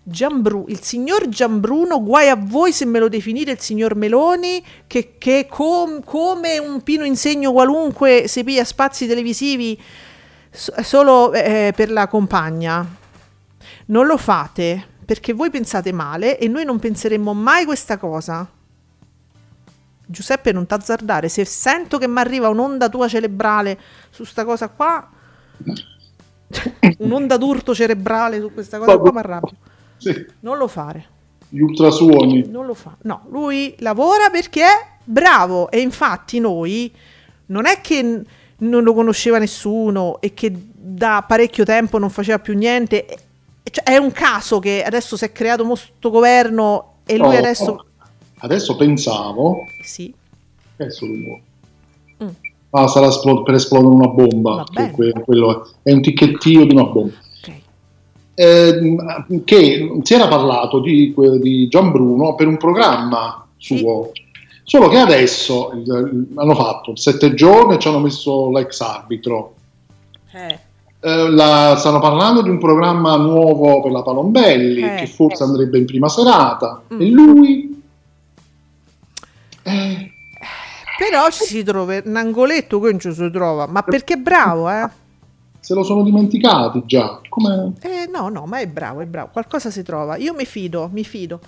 Gianbru, il signor Gianbruno, guai a voi se me lo definite il signor Meloni, che, che com- come un pino insegno qualunque si piglia spazi televisivi s- solo eh, per la compagna. Non lo fate perché voi pensate male e noi non penseremmo mai questa cosa. Giuseppe, non t'azzardare, se sento che mi arriva un'onda tua cerebrale su sta cosa qua, [LAUGHS] un'onda d'urto cerebrale su questa cosa qua mi arrabbio. Sì, Non lo fare, gli ultrasuoni. non lo fa. No, lui lavora perché è bravo e infatti noi non è che non lo conosceva nessuno e che da parecchio tempo non faceva più niente. cioè, è un caso che adesso si è creato questo governo e lui No, adesso... Adesso pensavo Sì, un uomo. Mm. Ah, sarà esplo- per esplodere una bomba. Che que- quello è, è un ticchettio di una bomba. Eh, che si era parlato di, di Gian Bruno per un programma suo. Solo che adesso il- hanno fatto sette giorni e ci hanno messo l'ex arbitro. Eh, Eh, la- stanno parlando di un programma nuovo per la Palombelli Eh. che forse andrebbe in prima serata Mm. e lui eh, Però ci si trova un angoletto che non ci si trova, ma perché è bravo, eh? Se lo sono dimenticati già. Come... Eh, no, no, ma è bravo, è bravo. Qualcosa si trova. Io mi fido, mi fido.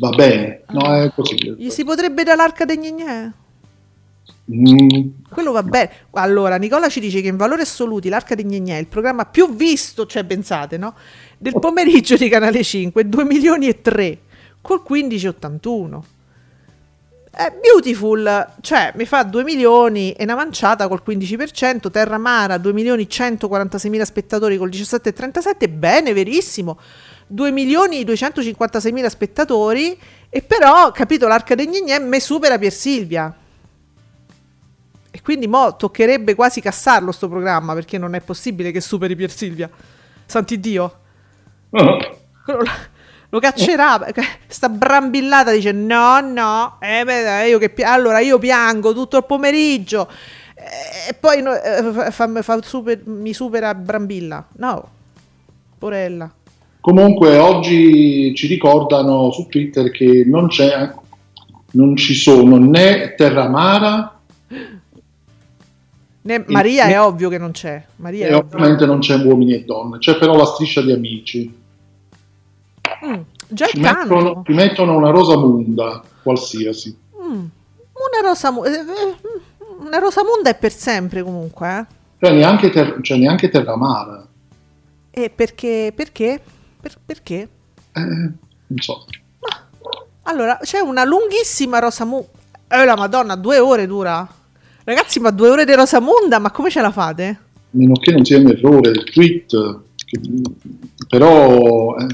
Va bene, no, è così. Gli si potrebbe dare l'arca dei gnè? Mm, Quello va bene. Allora, Nicola ci dice che in valori assoluti l'Arca di Gnegné è il programma più visto, cioè pensate, no? Del pomeriggio di Canale 5, 2 milioni e 3, col 15,81. È beautiful, cioè mi fa 2 milioni e una manciata col 15%, Terra Mara 2 milioni 146 mila spettatori col 17,37, bene, verissimo. 2 milioni 256 mila spettatori e però, capito, l'Arca dei Gnegné me supera Pier Silvia. E quindi mo toccherebbe quasi cassarlo sto programma perché non è possibile che superi Pier Silvia. Santi Dio. Lo, lo caccerà. [LAUGHS] Sta brambillata dice no, no. Eh, beh, io che allora io piango tutto il pomeriggio. Eh, E poi no- eh, fa- fa super- mi supera Brambilla. No. Porella. Comunque oggi ci ricordano su Twitter che non c'è, non ci sono né Terramara Ne- Maria è ovvio che non c'è. Maria e ovviamente non c'è uomini e donne, c'è però la striscia di amici. Mm, già Ci il canto. mettono, ci mettono una Rosamunda qualsiasi. Mm, Una rosa, mu- eh, eh, una Rosamunda è per sempre comunque, eh? Cioè neanche, ter- cioè neanche Terramara. E perché? Perché? Per- perché? Eh, non so. Allora, c'è una lunghissima Rosamunda. Eh, la madonna, due ore dura. Ragazzi, ma due ore di Rosamunda, ma come ce la fate? A meno che non sia un errore del tweet, che- però eh,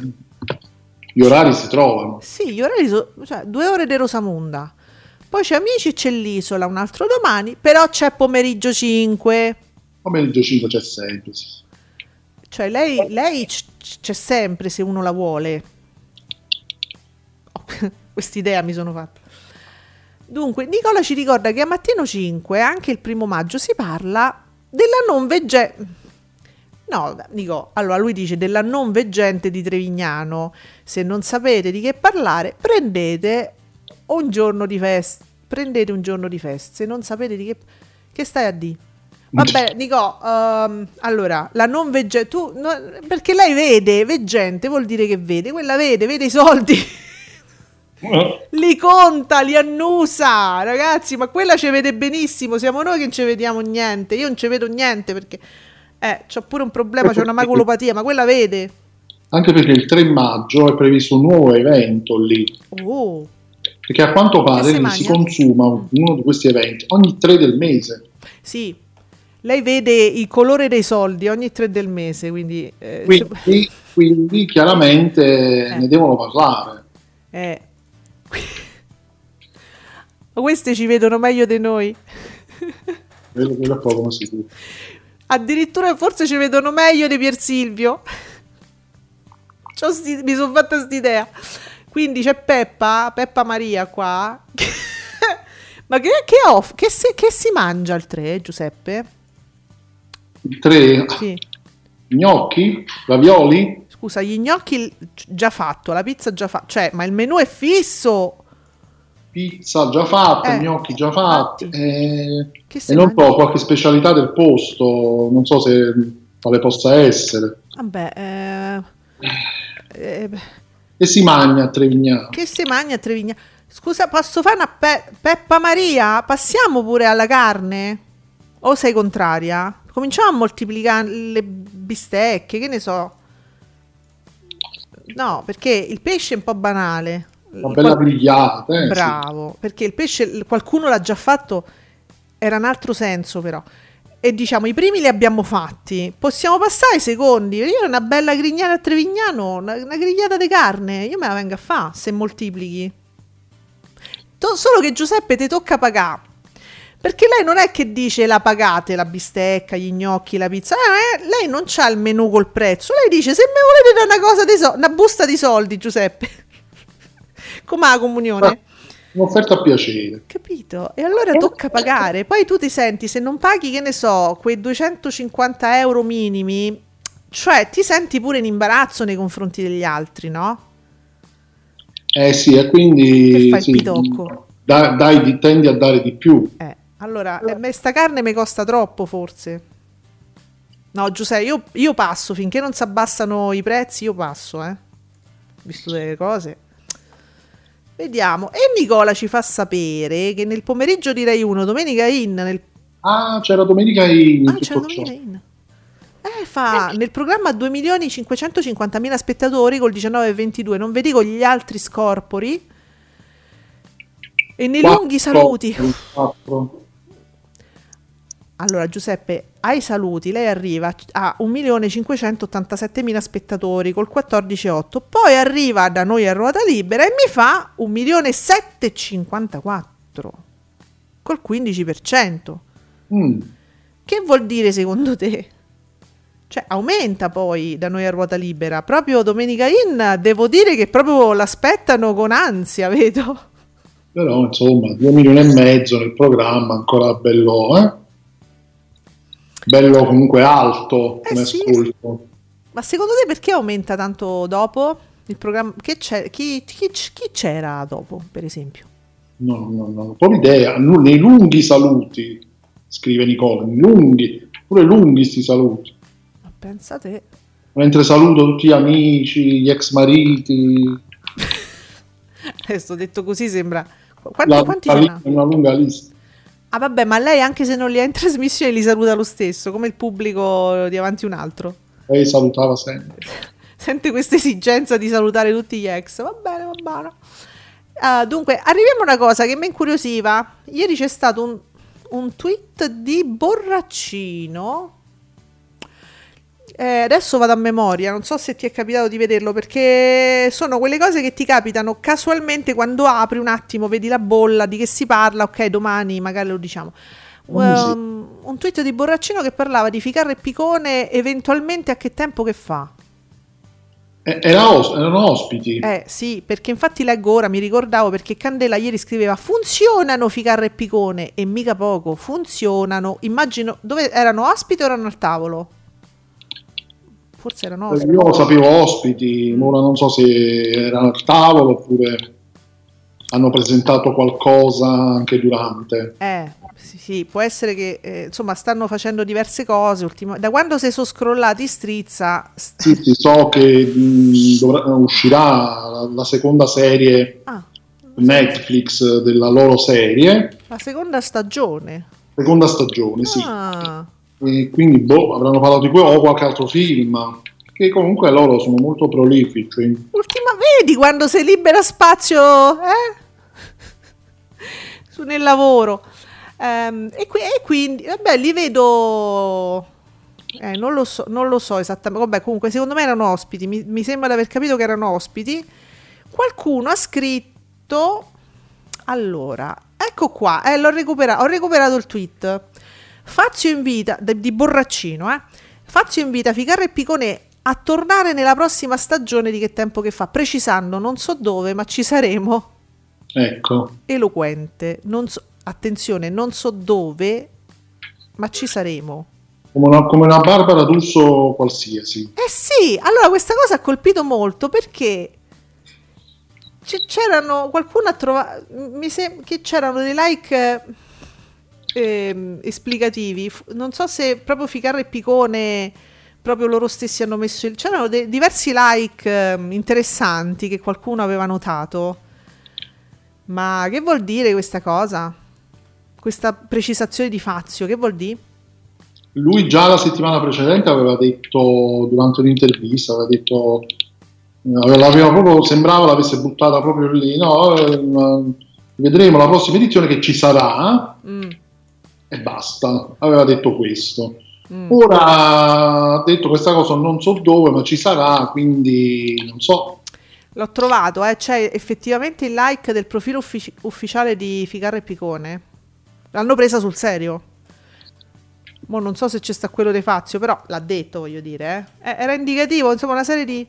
gli orari si trovano. Sì, gli orari so- cioè, due ore di Rosamunda. Poi c'è Amici, c'è l'isola un altro domani, però c'è pomeriggio 5. Pomeriggio 5 c'è sempre. sì. Cioè, lei, lei c'è sempre se uno la vuole. Oh, [LAUGHS] Quest'idea mi sono fatta. Dunque, Nicola ci ricorda che a mattino 5, anche il primo maggio, si parla della non veggente. No, dico, allora lui dice della non veggente di Trevignano. Se non sapete di che parlare, prendete un giorno di festa. Prendete un giorno di festa. Se non sapete di che. Che stai a dire? Vabbè, Nico, ehm, allora, la non veggente. Tu, no, perché lei vede, veggente vuol dire che vede. Quella vede, vede i soldi. [LAUGHS] li conta, li annusa, ragazzi, ma quella ci vede benissimo, siamo noi che non ci vediamo niente, io non ci vedo niente perché eh, c'ho pure un problema, c'ho una maculopatia, ma quella vede. Anche perché il 3 maggio è previsto un nuovo evento lì. Oh, Perché a quanto pare si si consuma uno di questi eventi ogni 3 del mese. sì. Lei vede il colore dei soldi ogni tre del mese, quindi eh, Quindi, quindi chiaramente ne devono parlare. eh. Ma [LAUGHS] queste ci vedono meglio di noi. Quello, quello è poco ma sicuro. Addirittura forse ci vedono meglio di Pier Silvio. Sti- mi sono fatta quest'idea. Quindi c'è Peppa, Peppa Maria qua. [LAUGHS] Ma che, che, off, che, si, che si mangia il 3, Giuseppe? Il 3, Sì. gnocchi, ravioli, Scusa, gli gnocchi già fatto, la pizza già fatta. Cioè, ma il menù è fisso. Pizza già fatta, Eh, gnocchi già fatti. eh, Che e non so, qualche specialità del posto, non so se quale possa essere. Vabbè, eh, eh, E si mangia a Trevignano. che si mangia a Trevignano? Scusa, posso fare una pe- Peppa Maria? Passiamo pure alla carne? O sei contraria? Cominciamo a moltiplicare le bistecche, che ne so. No, perché il pesce è un po' banale. Una bella grigliata. eh, sì. Bravo, perché il pesce qualcuno l'ha già fatto, era un altro senso però. E diciamo, i primi li abbiamo fatti, possiamo passare ai secondi. Io una bella grigliata a Trevignano, una, una grigliata di carne, io me la vengo a fare se moltiplichi. To- solo che Giuseppe ti tocca pagare. Perché lei non è che dice la pagate, la bistecca, gli gnocchi, la pizza. Eh, lei non c'ha il menù col prezzo. Lei dice se mi volete dare una cosa di so- una busta di soldi, Giuseppe. Com'è la comunione? Un'offerta a piacere. Capito? E allora tocca pagare. Poi tu ti senti, se non paghi, che ne so, quei 250 euro minimi, cioè ti senti pure in imbarazzo nei confronti degli altri, no? Eh sì, e quindi Che fai il sì, pitocco? da- dai di- tendi a dare di più. Eh, allora, eh, me- sta carne mi costa troppo forse. No, Giuseppe, io, io passo, finché non si abbassano i prezzi, io passo, eh. Visto delle cose. Vediamo. E Nicola ci fa sapere che nel pomeriggio di Rai 1, domenica in, nel Ah, c'era domenica in Ah, tutto c'è ciò. Domenica In. Eh, fa nel programma 2.550.000 spettatori col 19,22. Non vi dico gli altri scorpori. E nei Quattro- lunghi saluti. quattro. Allora, Giuseppe, ai saluti lei arriva a 1.587.000 spettatori col 14,8. Poi arriva da noi a ruota libera e mi fa 1.754 col 15%. Mm. Che vuol dire secondo te? Cioè, aumenta poi da noi a ruota libera. Proprio Domenica In, devo dire che proprio l'aspettano con ansia, vedo. Però insomma, due milioni e mezzo nel programma, ancora bello, eh? Bello comunque alto Eh come sì. ascolto. Ma secondo te perché aumenta tanto dopo il programma? Che c'è- chi, chi- chi c'era dopo, per esempio? No, no, no, proprio idea. Nei lunghi saluti, scrive Nicola, lunghi, pure lunghi sti saluti. Ma pensa te. Mentre saluto tutti gli amici, gli ex mariti, [LAUGHS] Adesso detto così sembra... Quanti, la, quanti una lunga lista. Ah vabbè, ma lei anche se non li ha in [LAUGHS] trasmissione li saluta lo stesso, come il pubblico di avanti un altro. Lei salutava sempre. sente questa esigenza di salutare tutti gli ex. Va bene, va bene. Ah, dunque, arriviamo a una cosa che mi incuriosiva. Ieri c'è stato un, un tweet di Borraccino. Eh, adesso vado a memoria, non so se ti è capitato di vederlo perché sono quelle cose che ti capitano casualmente quando apri un attimo, vedi la bolla di che si parla, ok, domani magari lo diciamo. Um, un tweet di Borraccino che parlava di Ficarra e Picone eventualmente a che tempo che fa. Eh, era os- erano ospiti. Eh sì, perché infatti leggo ora, mi ricordavo perché Candela ieri scriveva funzionano Ficarra e Picone e mica poco, funzionano. Immagino, dove erano ospiti o erano al tavolo? Forse erano ospiti. Io sapevo ospiti, ma ora non so se erano al tavolo oppure hanno presentato qualcosa anche durante. Eh, sì, sì, può essere che eh, insomma stanno facendo diverse cose. ultima- Da quando si sono scrollati strizza, st- Sì, sì, so [LAUGHS] che mh, dovrà- uscirà la, la seconda serie ah, Netflix della loro serie, la seconda stagione. seconda stagione, sì. E quindi boh, avranno parlato di quello o qualche altro film, che comunque loro sono molto prolifici. ultima, vedi quando si libera spazio eh? Su nel lavoro. Ehm, e, qui- e quindi, vabbè, li vedo. eh, non, lo so, non lo so esattamente. Vabbè, comunque, secondo me erano ospiti. Mi, mi sembra di aver capito che erano ospiti. Qualcuno ha scritto. Allora, ecco qua. Eh, l'ho recuperato. Ho recuperato il tweet. Fazio invita di Borraccino, eh. Fazio invita Ficarra e Picone a tornare nella prossima stagione di Che tempo che fa, precisando non so dove, ma ci saremo. Ecco, Eloquente. Non so- attenzione, non so dove, ma ci saremo. come una, come una Barbara D'Urso qualsiasi. Eh sì, allora questa cosa ha colpito molto perché c'erano qualcuno ha trovato mi sembra che c'erano dei like eh, ehm, esplicativi. Non so se proprio Ficarra e Picone proprio loro stessi hanno messo il c'erano dei- diversi like ehm, interessanti che qualcuno aveva notato. Ma che vuol dire questa cosa? questa precisazione di Fazio che vuol dire? Lui già la settimana precedente aveva detto, durante un'intervista, aveva detto, eh, l'aveva proprio, sembrava l'avesse buttata proprio lì, no, eh, ma vedremo la prossima edizione che ci sarà. Mm, e basta, aveva detto questo. mm. Ora ha detto questa cosa non so dove, ma ci sarà, quindi non so. L'ho trovato, eh, c'è effettivamente il like del profilo uffici- ufficiale di Ficarra e Picone. L'hanno presa sul serio. Mo non so se c'è sta quello di Fazio, però l'ha detto, voglio dire. eh. Eh, Era indicativo, insomma, una serie di,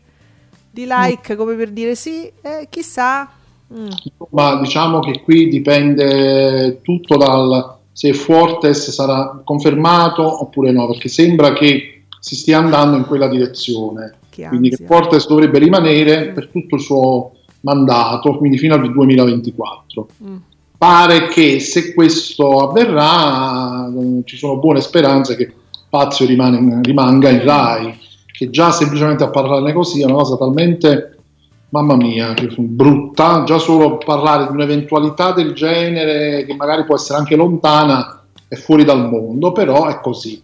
di like come per dire sì, eh, chissà. Mm. Ma diciamo che qui dipende tutto dal se Fortes sarà confermato oppure no, perché sembra che si stia andando in quella direzione. Che quindi che. Fortes dovrebbe rimanere Mm. per tutto il suo mandato, quindi fino al 2024. Mm. pare che se questo avverrà eh, ci sono buone speranze che Pazio rimane- rimanga in Rai, che già semplicemente a parlarne così è una cosa talmente, mamma mia, brutta, già solo parlare di un'eventualità del genere che magari può essere anche lontana è fuori dal mondo, però è così.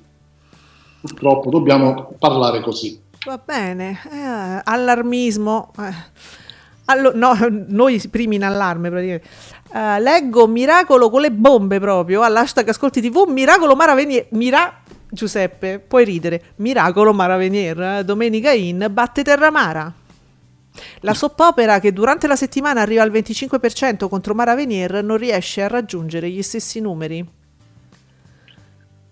Purtroppo dobbiamo parlare così. Va bene, eh, allarmismo. eh. Allo- no, noi primi in allarme praticamente. Eh, leggo Miracolo con le bombe proprio all'hashtag Ascolti TV. Miracolo Mara Venier. Mira- Giuseppe, puoi ridere. Miracolo Mara Venier. eh, Domenica in batte Terramara. La soppopera che durante la settimana arriva al 25% contro Mara Venier non riesce a raggiungere gli stessi numeri.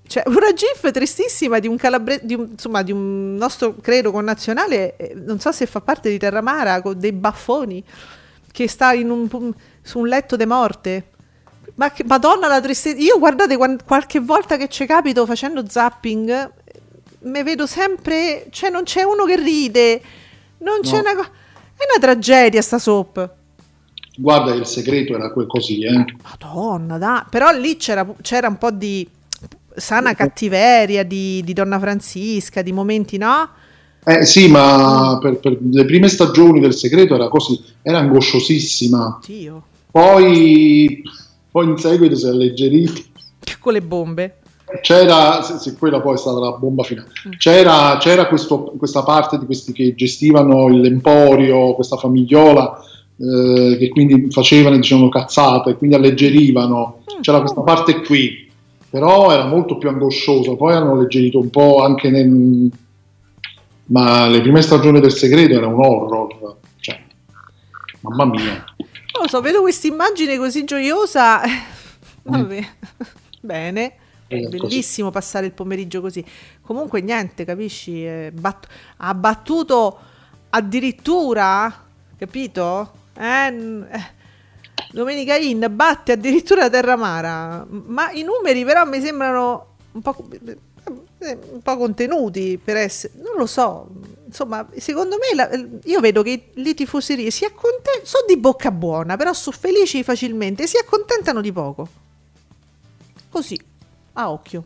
Cioè, una gif tristissima di un calabre- di un, insomma, di un nostro credo connazionale, eh, non so se fa parte di Terramara, con dei baffoni, che sta un, su un letto de morte. Ma che, madonna la tristezza. Io guardate, quan- qualche volta che ci capito facendo zapping, mi vedo sempre, cioè non c'è uno che ride, non c'è No. una cosa... È una tragedia sta soap. Guarda, il segreto era quel così, eh. Madonna, dai. Però lì c'era, c'era un po' di sana cattiveria di, di Donna Francisca, di momenti, no? Eh sì, ma per, per le prime stagioni del segreto era così, era angosciosissima. Dio. Poi, poi in seguito si è alleggerita. Con le bombe. C'era, se, se quella poi è stata la bomba finale, c'era, c'era questo- questa parte di questi che gestivano l'emporio, questa famigliola, eh, che quindi facevano diciamo, cazzate, e quindi alleggerivano. C'era questa parte qui, però era molto più angosciosa. Poi hanno alleggerito un po' anche nel... Ma le prime stagioni del segreto era un horror. Cioè, mamma mia. Non lo so, vedo questa immagine così gioiosa. [LAUGHS] Vabbè. Bene. Eh, Bellissimo passare il pomeriggio così. Comunque niente, capisci? Batt- ha battuto addirittura, capito? Eh, eh, Domenica In batte addirittura Terramara. Ma i numeri però mi sembrano un po', eh, un po' contenuti per essere... Non lo so. Insomma, secondo me la- io vedo che le tifoserie si accontentano, sono di bocca buona, però sono felici facilmente, si accontentano di poco. Così, a occhio.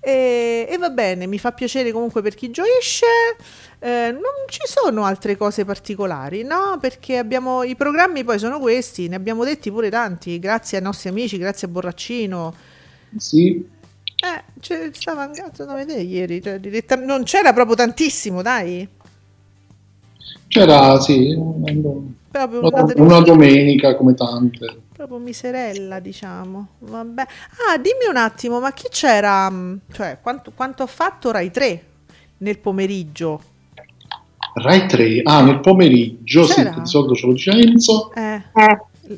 E, e va bene, mi fa piacere comunque per chi gioisce. Eh, non ci sono altre cose particolari, no? Perché abbiamo i programmi poi sono questi, ne abbiamo detti pure tanti, grazie ai nostri amici, grazie a Borraccino. Sì, Eh, c'è- stava un cazzo da vedere ieri, cioè, diretta- non c'era proprio tantissimo, dai. c'era sì, Proprio una, una domenica come tante. Proprio miserella, diciamo. Vabbè. Ah, dimmi un attimo, ma chi c'era? mh, Cioè, quanto, quanto ha fatto Rai 3 nel pomeriggio? Rai 3, ah, nel pomeriggio, sì, C'era? di solito ce lo dice Enzo. Eh,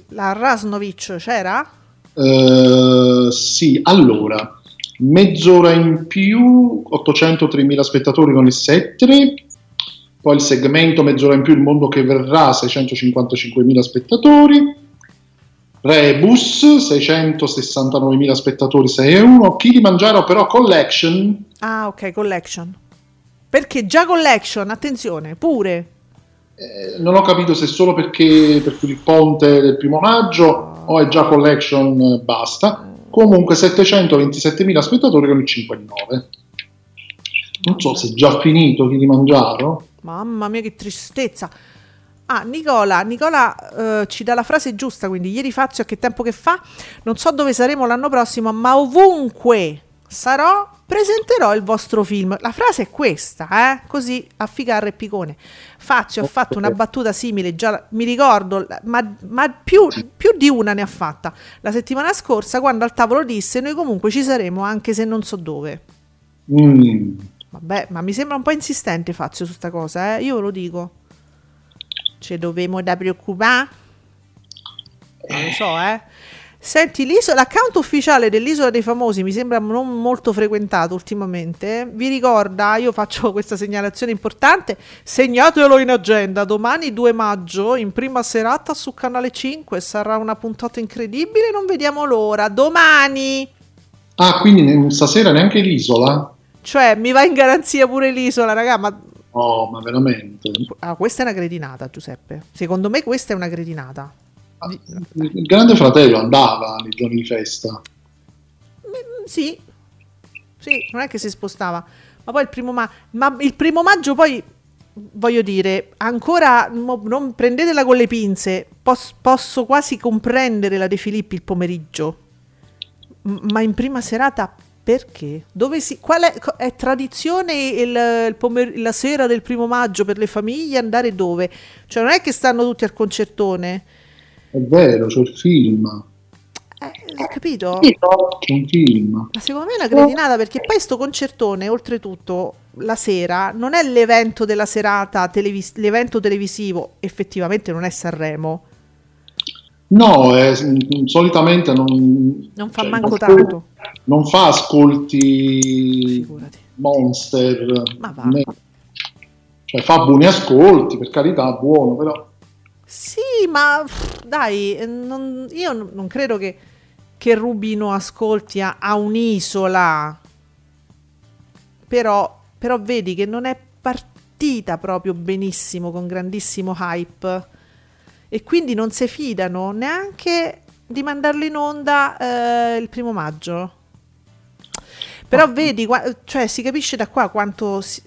la Rasnovic c'era? Eh, sì, allora, mezz'ora in più, 803.000 spettatori con il 7, poi il segmento mezz'ora in più, il mondo che verrà, 655.000 spettatori, Rebus, 669.000 spettatori, 6 e 1, Kilimangiaro però Collection, Ah, ok, collection. Perché già collection, attenzione, pure. eh, non ho capito se solo perché per il ponte del primo maggio o è già Collection, eh, basta. Comunque 727.000 spettatori con il 5,9. Non so se è già finito Kilimangiaro. Mamma mia, che tristezza. Ah, Nicola, Nicola eh, ci dà la frase giusta, quindi ieri Fazio a che tempo che fa? Non so dove saremo l'anno prossimo, ma ovunque sarò, presenterò il vostro film. La frase è questa, eh? Così a Ficarra e Picone. Fazio ha fatto una battuta simile, già mi ricordo, ma, ma più, più di una ne ha fatta. La settimana scorsa, quando al tavolo disse, noi comunque ci saremo anche se non so dove. Mm, Vabbè, ma mi sembra un po' insistente Fazio su sta cosa, eh? Io ve lo dico. Ci dovemo da preoccupare? Non lo so, eh. Senti, l'isola- l'account ufficiale dell'Isola dei Famosi mi sembra non molto frequentato ultimamente. Vi ricorda, io faccio [LAUGHS] questa segnalazione importante, segnatelo in agenda, domani 2 maggio, in prima serata su Canale 5, sarà una puntata incredibile, non vediamo l'ora. Domani! Ah, quindi stasera neanche l'isola? Cioè, mi va in garanzia pure l'isola, raga, ma Oh, ma veramente. Ah, questa è una cretinata, Giuseppe. Secondo me questa è una cretinata. di- Il grande fratello andava nei giorni di festa. Mm, Sì, sì, non è che si spostava, ma poi il primo, ma- ma il primo maggio poi, voglio dire, ancora mo- non prendetela con le pinze, pos- posso quasi comprendere la De Filippi il pomeriggio, M- ma in prima serata perché? Dove si, qual è, è tradizione il, il pomer- la sera del primo maggio per le famiglie andare dove? Cioè non è che stanno tutti al concertone, È vero, c'è il film. eh, hai capito? C'è un film. Ma secondo me è una cretinata perché poi sto concertone, oltretutto, la sera non è l'evento della serata, televis- l'evento televisivo, effettivamente non è Sanremo, No, è- solitamente non, non fa cioè, manco non- tanto. Non fa ascolti Figurati. monster. Ma va. né- Cioè fa buoni ascolti, per carità, buono, però Sì, ma pff, dai, non- io non credo che, che Rubino ascolti a, a un'isola, però, però vedi che non è partita proprio benissimo, con grandissimo hype, e quindi non si fidano neanche di mandarlo in onda eh, il primo maggio. Però vedi, qua- cioè, si capisce da qua quanto si,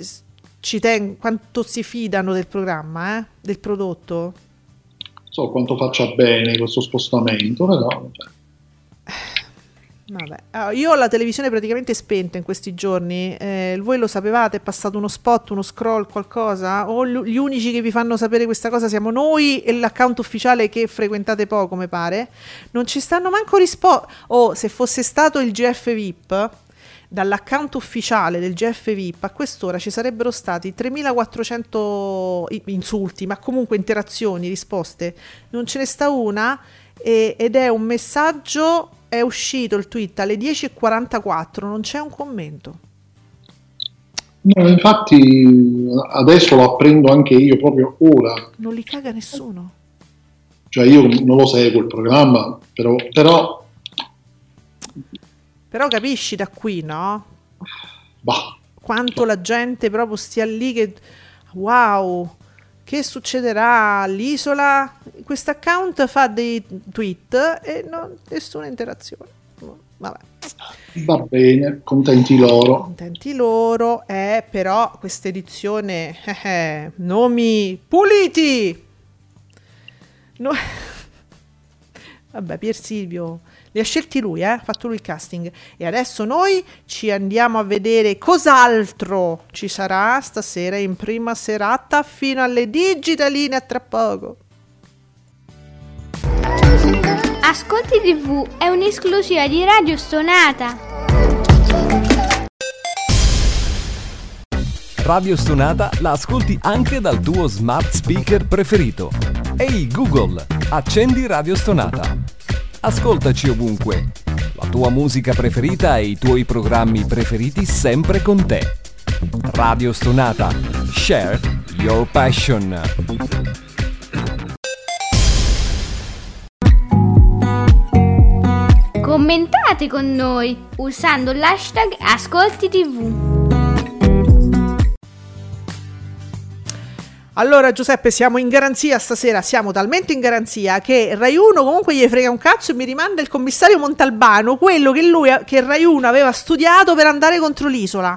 ci ten- quanto si fidano del programma, eh, del prodotto. so quanto faccia bene questo spostamento, però cioè, Vabbè, allora, io ho la televisione praticamente spenta in questi giorni. eh, voi lo sapevate? È passato uno spot, uno scroll, qualcosa? O gli unici che vi fanno sapere questa cosa siamo noi e l'account ufficiale che frequentate poco, mi pare? Non ci stanno manco risposte. O se fosse stato il GF VIP, dall'account ufficiale del GF VIP a quest'ora ci sarebbero stati 3400 i- insulti, ma comunque interazioni, risposte. Non ce ne sta una e- ed è un messaggio, è uscito il tweet alle 10.44, non c'è un commento. no, infatti adesso lo apprendo anche io proprio ora, Non li caga nessuno. cioè io non lo seguo il programma, però, però Però capisci da qui, no? bah, Quanto la gente proprio stia lì che... Wow, che succederà all'isola? Questo account fa dei tweet e non, nessuna interazione. Vabbè. va bene, contenti loro. Contenti loro, eh, però questa edizione, eh, eh, nomi puliti. No- [LAUGHS] Vabbè, Pier Silvio, li ha scelti lui, eh? ha fatto lui il casting. E adesso noi ci andiamo a vedere cos'altro ci sarà stasera in prima serata fino alle digitaline a tra poco. Ascolti TV è un'esclusiva di Radio Stonata. Radio Stonata la ascolti anche dal tuo smart speaker preferito. Ehi Google, accendi Radio Stonata. Ascoltaci ovunque. La tua musica preferita e i tuoi programmi preferiti sempre con te. Radio Stonata. Share your passion. Commentate con noi usando l'hashtag Ascolti TV. Allora Giuseppe siamo in garanzia stasera, siamo talmente in garanzia che Rai 1 comunque gli frega un cazzo e mi rimanda il commissario Montalbano, quello che lui che Rai 1 aveva studiato per andare contro l'isola.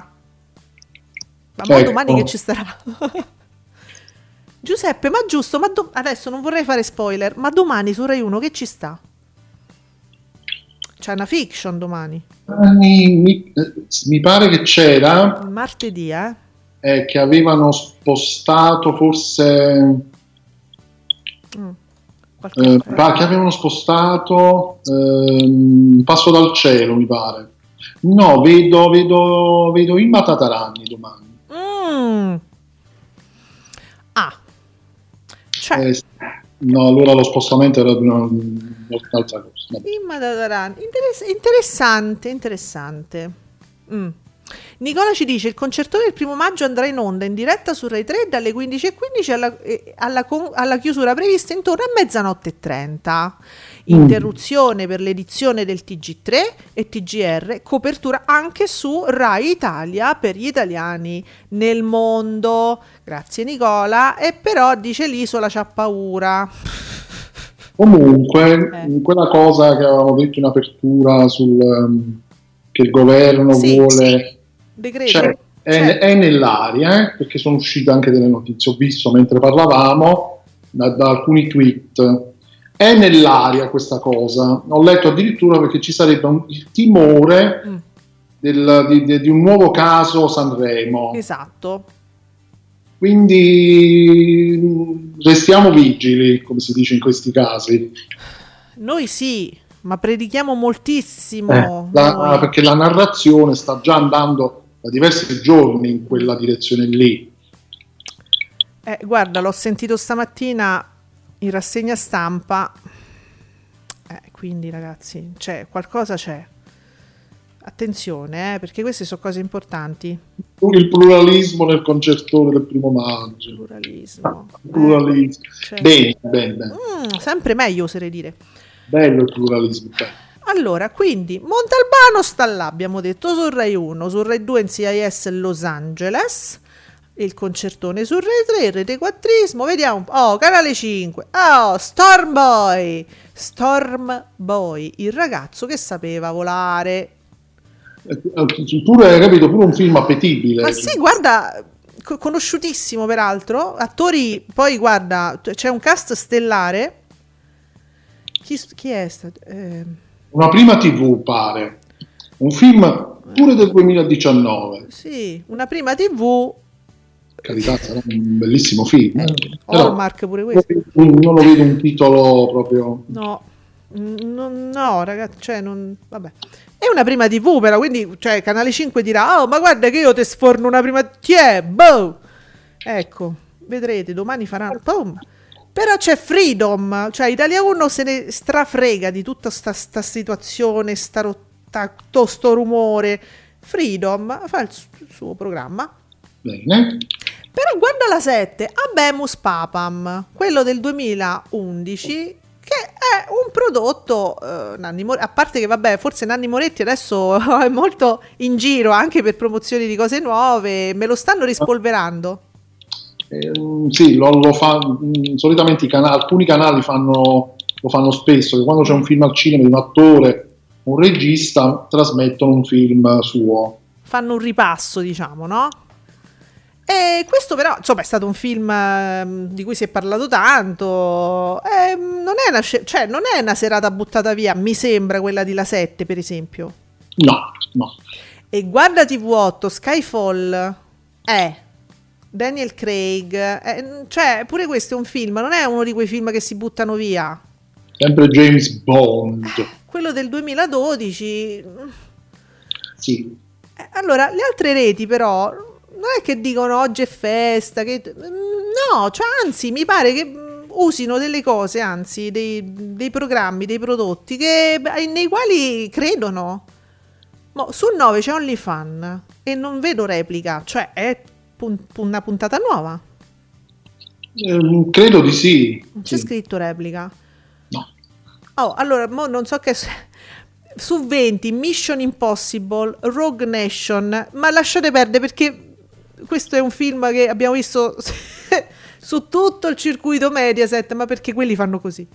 Ma mo Ecco. domani che ci starà? [LAUGHS] Giuseppe, ma giusto, ma do- adesso non vorrei fare spoiler, ma domani su Rai 1 che ci sta? C'è una fiction domani, Mi, mi- eh, mi pare che c'era martedì, eh? Eh, che avevano spostato forse Qualcosa. eh, pa- che avevano spostato ehm, Passo dal cielo mi pare no vedo vedo vedo Imma Tatarani domani Mm. Ah. Cioè, Eh, no allora lo spostamento era di una- un'altra cosa. Imma. Interess- interessante, interessante. Mm. Nicola ci dice il concertone del primo maggio andrà in onda in diretta su Rai 3 dalle 15.15 alla, eh, alla, alla chiusura prevista intorno a mezzanotte e 30. Interruzione per l'edizione del TG3 e TGR, copertura anche su Rai Italia per gli italiani nel mondo. Grazie Nicola. E però dice l'isola c'ha paura. Comunque, Eh. quella cosa che avevamo detto in apertura sul ehm, che il governo Sì, vuole Decreto. cioè, è, Cioè, è nell'aria, eh, perché sono uscite anche delle notizie, ho visto mentre parlavamo da, da alcuni tweet. È nell'aria questa cosa. Ho letto addirittura perché ci sarebbe un- il timore Mm. del- di, di- di un nuovo caso Sanremo. Esatto. Quindi restiamo vigili, come si dice in questi casi. Noi sì, ma predichiamo moltissimo. Eh, la- noi. perché la narrazione sta già andando da diversi giorni in quella direzione lì. Eh, guarda, l'ho sentito stamattina in rassegna stampa. Eh, quindi, ragazzi, c'è qualcosa c'è. Attenzione, eh, perché queste sono cose importanti. Il pluralismo nel concertore del primo maggio. Pluralismo. Il pluralismo. Cioè- Bene, bene, bene. Mm, sempre meglio, oserei dire. Bello il pluralismo. bello. Allora, quindi Montalbano sta là, abbiamo detto su Rai 1, su Rai 2 in CIS Los Angeles, il concertone su Rai 3, Rete 4ismo, vediamo. Oh, Canale 5. Oh, Storm Boy. Storm Boy, il ragazzo che sapeva volare. Eh, Pure, hai capito, pure un film appetibile. Ma sì, guarda, co- conosciutissimo peraltro, attori, poi guarda, c'è un cast stellare. Chi, chi è stato? Eh, Una prima TV, pare. Un film pure del 2019. sì, una prima TV, Carità, sarà un bellissimo film. eh. Però Hallmark pure questo. non lo vedo un titolo proprio... No, non- no, ragazzi, cioè, non, vabbè. È una prima TV, però, quindi, cioè, Canale 5 dirà, oh, ma guarda che io ti sforno una prima, chi è? Boh! Ecco, vedrete, domani faranno, boom! Però c'è Freedom, cioè Italia 1 se ne strafrega di tutta sta, sta situazione, sta rotta, to- sto rumore. Freedom fa il su- il suo programma, Bene. però guarda la 7, Abemus Papam, quello del 2011, che è un prodotto, eh, Nanni More- a parte che vabbè, forse Nanni Moretti adesso [LAUGHS] è molto in giro anche per promozioni di cose nuove, me lo stanno rispolverando. Ehm, sì, lo, lo fa, mh, solitamente i canali, alcuni canali fanno, lo fanno spesso, che quando c'è un film al cinema di un attore, un regista, trasmettono un film suo. Fanno un ripasso, diciamo, no? E questo però, insomma, è stato un film ehm, di cui si è parlato tanto. Ehm, non, è una, cioè, non è una serata buttata via, mi sembra quella di La 7, per esempio. No, no. E guarda TV8, Skyfall è Daniel Craig, eh, cioè pure questo è un film, non è uno di quei film che si buttano via. Sempre James Bond. Quello del 2012. Sì. eh, Allora, le altre reti però non è che dicono oggi è festa, che... mm, no, cioè anzi mi pare che mm, usino delle cose, anzi dei, dei programmi, dei prodotti che, nei quali credono. Mo, su 9 c'è OnlyFan e non vedo replica, cioè è pun- una puntata nuova. Ehm, credo di sì. Non c'è Sì. scritto replica. No. Oh, allora, non so che... [LAUGHS] Su 20, Mission Impossible, Rogue Nation, ma lasciate perdere perché questo è un film che abbiamo visto [LAUGHS] su tutto il circuito Mediaset, ma perché quelli fanno così.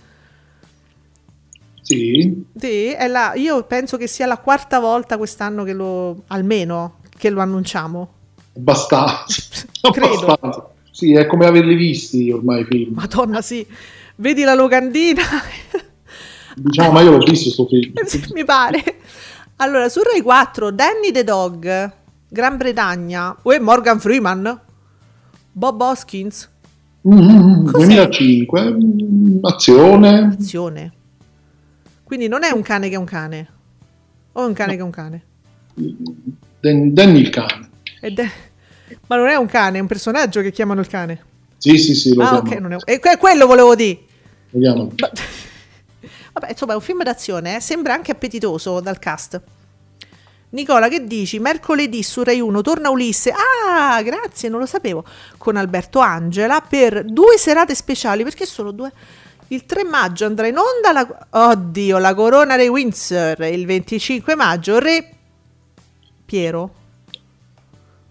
Sì. Sì, è la, io penso che sia la quarta volta quest'anno che lo, almeno, che lo annunciamo. Abbastanza. [LAUGHS] Credo. Abbastanza. Sì, è come averli visti ormai i film. Madonna, sì. Vedi la locandina? [LAUGHS] Diciamo, ma io l'ho visto sto film. [LAUGHS] mi pare. Allora, su Rai 4, Danny the Dog, Gran Bretagna, uè, Morgan Freeman, Bob Hoskins, Mm, Cos'è? 2005, mm, azione. azione. Quindi non è un cane che è un cane, o è un cane che è un cane. Dan- Danny il cane. Ed è- Ma non è un cane, è un personaggio che chiamano il cane. Sì, sì, sì, lo ah, ok, non è... E que- quello volevo dire. lo chiamo. Ma- [LAUGHS] Vabbè, insomma, è un film d'azione, eh? sembra anche appetitoso dal cast. Nicola, che dici? Mercoledì su Rai 1 torna Ulisse. Ah, grazie, non lo sapevo. Con Alberto Angela per due serate speciali, perché sono due. Il 3 maggio andrà in onda la... Oddio, la corona dei Windsor. Il 25 maggio Re Piero.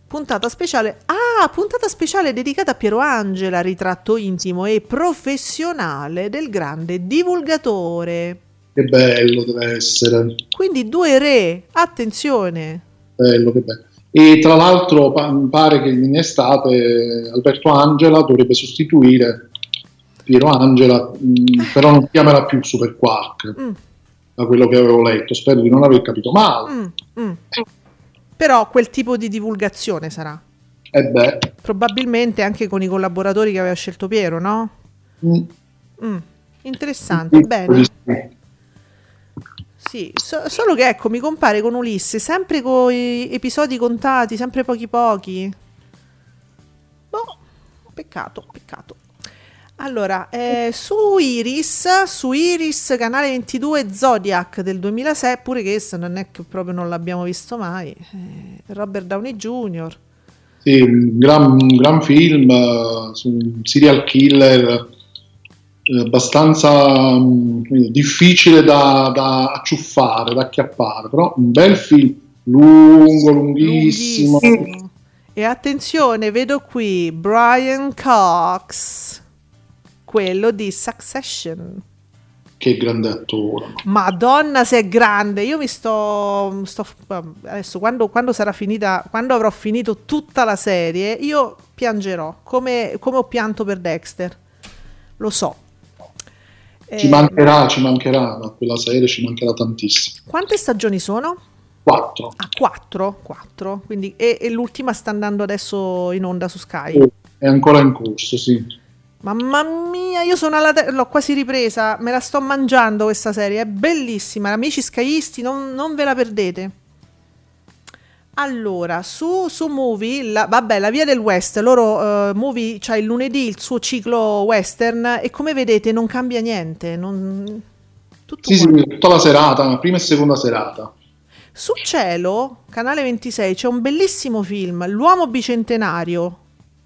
Puntata speciale. Ah, puntata speciale dedicata a Piero Angela, ritratto intimo e professionale del grande divulgatore. Che bello deve essere. Quindi due re, attenzione. Bello, che bello. E tra l'altro mi pare che in estate Alberto Angela dovrebbe sostituire Piero Angela, mh, però non chiamerà più Super Quark, Mm, da quello che avevo letto. Spero di non aver capito male. mm, mm. Però quel tipo di divulgazione sarà. E beh, Probabilmente anche con i collaboratori che aveva scelto Piero, no? mh, Mm, Interessante, bene. Sì, so- solo che ecco, mi compare con Ulisse, sempre con i episodi contati, sempre pochi pochi. Boh, peccato, peccato. Allora, eh, su Iris, su Iris, canale 22 Zodiac del 2006, pure questo non è che proprio non l'abbiamo visto mai. eh, Robert Downey Jr. Sì, un gran, un gran film eh, su un serial killer eh, abbastanza dire, difficile da, da acciuffare, da acchiappare, però un bel film, lungo, lunghissimo. Lunghissimo. E attenzione, vedo qui Brian Cox, quello di Succession. Che grande attore. Madonna, se è grande. Io mi sto. sto- adesso, quando, quando sarà finita, quando avrò finito tutta la serie, io piangerò come, come ho pianto per Dexter. Lo so. Ci Eh, mancherà, ci mancherà, da quella serie ci mancherà tantissimo. Quante stagioni sono? Quattro. Ah, quattro. Quattro. Quindi, e, e l'ultima sta andando adesso in onda su Sky. È ancora in corso, sì. Mamma mia, io sono alla te- l'ho quasi ripresa, me la sto mangiando questa serie, è bellissima, amici skyisti, non, non ve la perdete. Allora, su, su Movie, la, vabbè, la via del West, loro eh, Movie c'ha il lunedì il suo ciclo western e come vedete non cambia niente, non... tutto Sì, sì, uguale. tutta la serata, prima e seconda serata. Su Cielo, canale 26, c'è un bellissimo film, L'uomo bicentenario,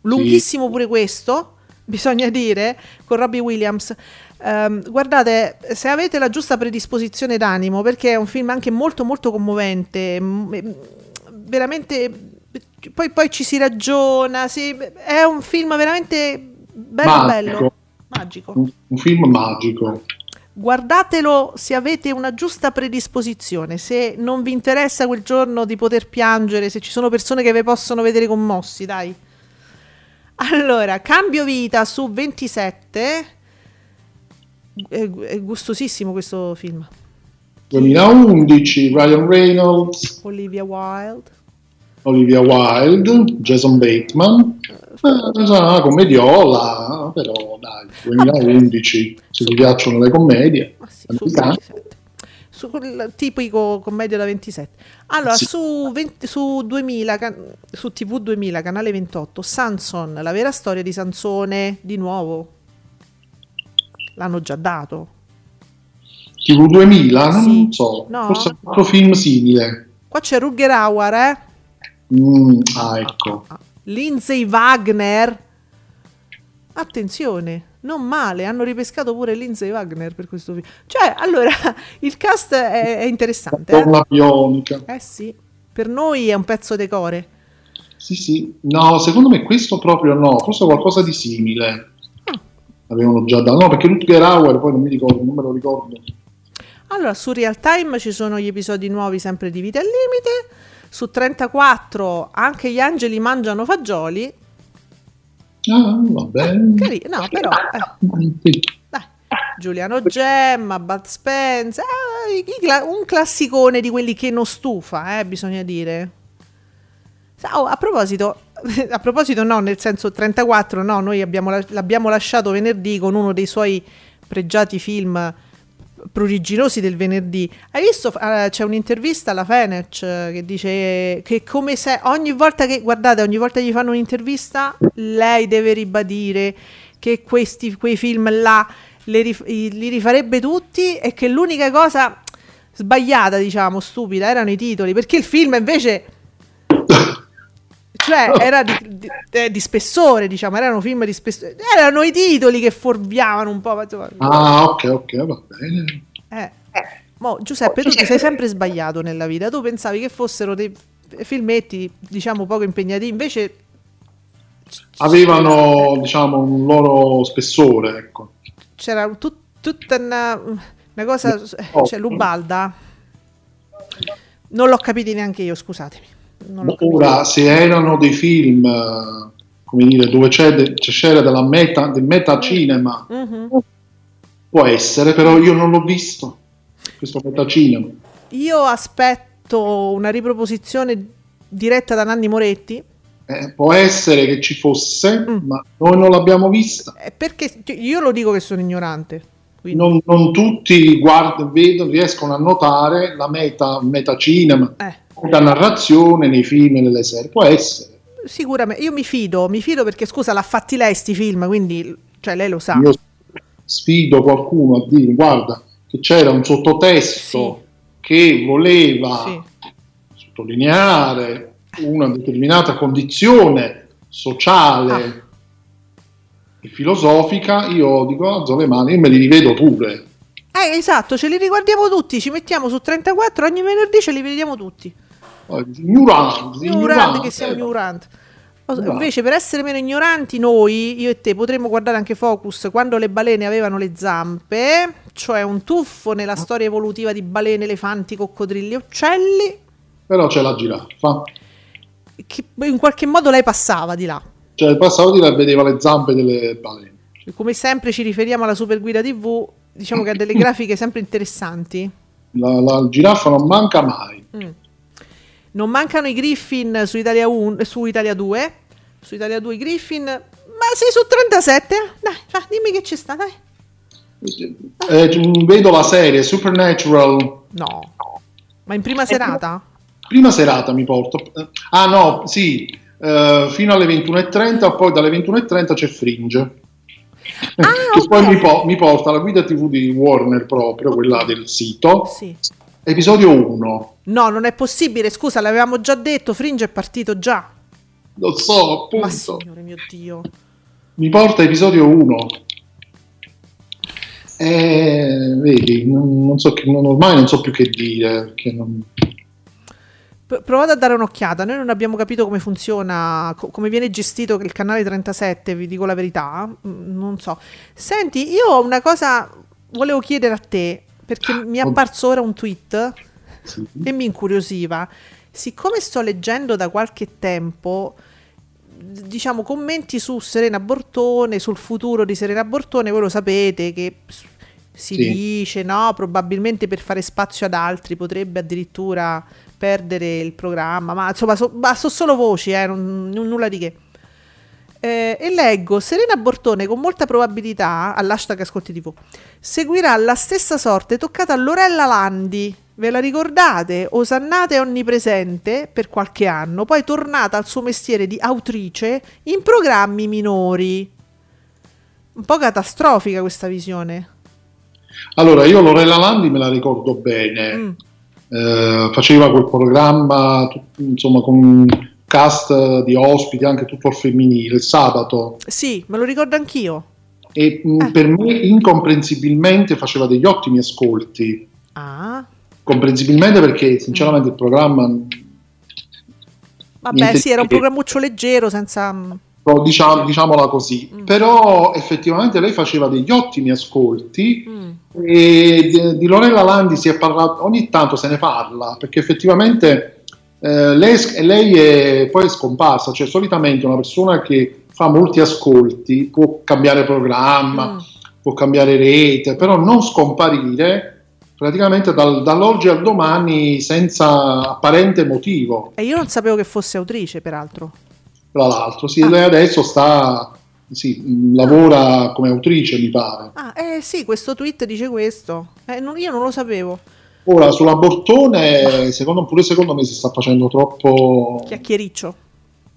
lunghissimo pure questo, bisogna dire, con Robbie Williams. Ehm, guardate, se avete la giusta predisposizione d'animo, perché è un film anche molto molto commovente, veramente poi, poi ci si ragiona, si- è un film veramente bello Magico. bello, magico. Un, un film magico. Guardatelo se avete una giusta predisposizione, se non vi interessa quel giorno di poter piangere, se ci sono persone che vi possono vedere commossi, dai. Allora, cambio vita su 27. È, è gustosissimo questo film. 2011, Ryan Reynolds, Olivia Wilde. Olivia Wilde, Jason Bateman. Eh, una commediola, però dai, 2011, se ti piacciono le commedie. Ah, sì, su americane. 27. Su quel tipico commedia da 27. Allora, Sì. su, 20 su 2000, can- su TV 2000, canale 28, Sanson, la vera storia di Sansone, di nuovo. L'hanno già dato. TV 2000, non Sì. so, No? forse un altro film simile. Qua c'è Rutger Hauer, eh? Mm, ah, ecco. Lindsay Wagner. Attenzione, non male, hanno ripescato pure Lindsay Wagner per questo film. Cioè, allora, [LAUGHS] il cast è, è interessante. Eh? Torna bionica. eh sì, per noi è un pezzo decore. Sì, sì. No, secondo me questo proprio no, forse qualcosa di simile. Ah. Avevano già dato. No, perché Rutger Hauer, poi non mi ricordo, non me lo ricordo. Allora, su Real Time ci sono gli episodi nuovi sempre di Vita al Limite. Su 34 anche gli angeli mangiano fagioli. Ah, va bene. Cari- no, però, eh. Giuliano Gemma, Bud Spence, eh, un classicone di quelli che non stufa, eh, bisogna dire. Oh, a proposito, [LAUGHS] a proposito no, nel senso 34 no, noi abbiamo la- l'abbiamo lasciato venerdì con uno dei suoi pregiati film pruriginosi del venerdì. Hai visto? eh, c'è un'intervista alla Fenech eh, che dice che come se ogni volta che, guardate, ogni volta che gli fanno un'intervista, lei deve ribadire che questi, quei film là rif- li rifarebbe tutti e che l'unica cosa sbagliata, diciamo, stupida, erano i titoli, perché il film invece [LAUGHS] cioè era di, di- eh, di spessore, diciamo, erano film di spessore, erano i titoli che fuorviavano un po'. Ah, ok, ok, va bene. eh. Mo, Giuseppe, tu ti sei sempre sbagliato nella vita. Tu pensavi che fossero dei filmetti, diciamo, poco impegnativi. Invece, avevano diciamo un loro spessore, ecco. C'era tut- tutta una, una cosa, Oh. cioè Lubalda. Non l'ho capito neanche io, scusatemi. Ora, se erano dei film, eh, come dire, dove c'è de- c'era della meta, del metacinema, Mhm. può essere, però io non l'ho visto, questo metacinema. Io aspetto una riproposizione diretta da Nanni Moretti. Eh, può essere che ci fosse, Mm. ma noi non l'abbiamo vista. eh, Perché io lo dico che sono ignorante. Non, non tutti guardano, vedono, riescono a notare la meta, metacinema, eh, la narrazione nei film e nelle serie. Può essere. sicuramente. Io mi fido, mi fido perché scusa, l'ha fatti lei sti film, quindi cioè, lei lo sa. Io sfido qualcuno a dire, guarda, che c'era un sottotesto che voleva Sì. sottolineare una determinata condizione sociale Ah. e filosofica, io dico alzo le mani e me li rivedo pure. Eh, esatto, ce li riguardiamo tutti, ci mettiamo su 34, ogni venerdì ce li vediamo tutti. Ignoranti, Ignoranti che siamo eh. ignoranti. Invece, per essere meno ignoranti, noi, io e te, potremmo guardare anche Focus quando le balene avevano le zampe, cioè un tuffo nella storia evolutiva di balene, elefanti, coccodrilli e uccelli, Però c'è la giraffa. che in qualche modo lei passava di là. Cioè, passavo di là e vedeva le zampe delle balene. Come sempre ci riferiamo alla Super Guida TV, diciamo che ha delle [LAUGHS] grafiche sempre interessanti. La, la giraffa non manca mai. Mm. Non mancano i Griffin su Italia, 1, su Italia 2. Su Italia 2 i Griffin. Ma sei su 37? Dai, va, dimmi che ci sta, dai. Eh, vedo la serie Supernatural No. Ma in prima serata? prima serata mi porto. Eh, Ah no, sì, eh, fino alle 21.30, poi dalle 21.30 c'è Fringe. Ah, [LAUGHS] che ok. poi mi, po- mi porta alla guida TV di Warner proprio, quella del sito, Sì. Episodio 1. No, non è possibile, scusa, l'avevamo già detto, Fringe è partito già. Lo so, Ma appunto. signore mio Dio. Mi porta episodio 1. Eh, vedi, non, non so che, non- ormai non so più che dire, perché non- P- Provate a dare un'occhiata, noi non abbiamo capito come funziona, co- come viene gestito il canale 37, vi dico la verità, Mm, non so. Senti, io ho una cosa, volevo chiedere a te, perché mi è apparso ora un tweet sì. e mi incuriosiva. Siccome sto leggendo da qualche tempo, diciamo, commenti su Serena Bortone, sul futuro di Serena Bortone, voi lo sapete che si Sì. dice, no, probabilmente per fare spazio ad altri potrebbe addirittura perdere il programma, ma insomma, so, ma so solo voci, eh, non, non- nulla di che. Eh, e leggo Serena Bortone con molta probabilità all'hashtag Ascolti TV seguirà la stessa sorte toccata a Lorella Landi. Ve la ricordate? Osannata e onnipresente per qualche anno, poi tornata al suo mestiere di autrice in programmi minori. Un po' catastrofica questa visione. Allora, io Lorella Landi me la ricordo bene. Mm. Eh, faceva quel programma, insomma, con cast di ospiti, anche tutto al femminile, il sabato. Sì, me lo ricordo anch'io. E mh, Eh. per me, incomprensibilmente, faceva degli ottimi ascolti. Ah, Comprensibilmente perché, sinceramente, il programma, vabbè, sì, era un programmuccio leggero senza... mm, però diciamo, diciamola così, Mm. però effettivamente lei faceva degli ottimi ascolti. mm. E di, di Lorella Landi si è parlato, ogni tanto se ne parla, perché effettivamente eh, lei, lei è poi è scomparsa, cioè solitamente una persona che fa molti ascolti può cambiare programma, Mm. può cambiare rete, però non scomparire praticamente dal- dall'oggi al domani senza apparente motivo. E io non sapevo che fosse autrice, peraltro. Tra l'altro, sì, Ah. lei adesso sta, sì, lavora come autrice, mi pare. Ah, eh sì, questo tweet dice questo. Eh, non- io non lo sapevo. Ora, sulla Bortone, secondo, pure secondo me si sta facendo troppo... Chiacchiericcio.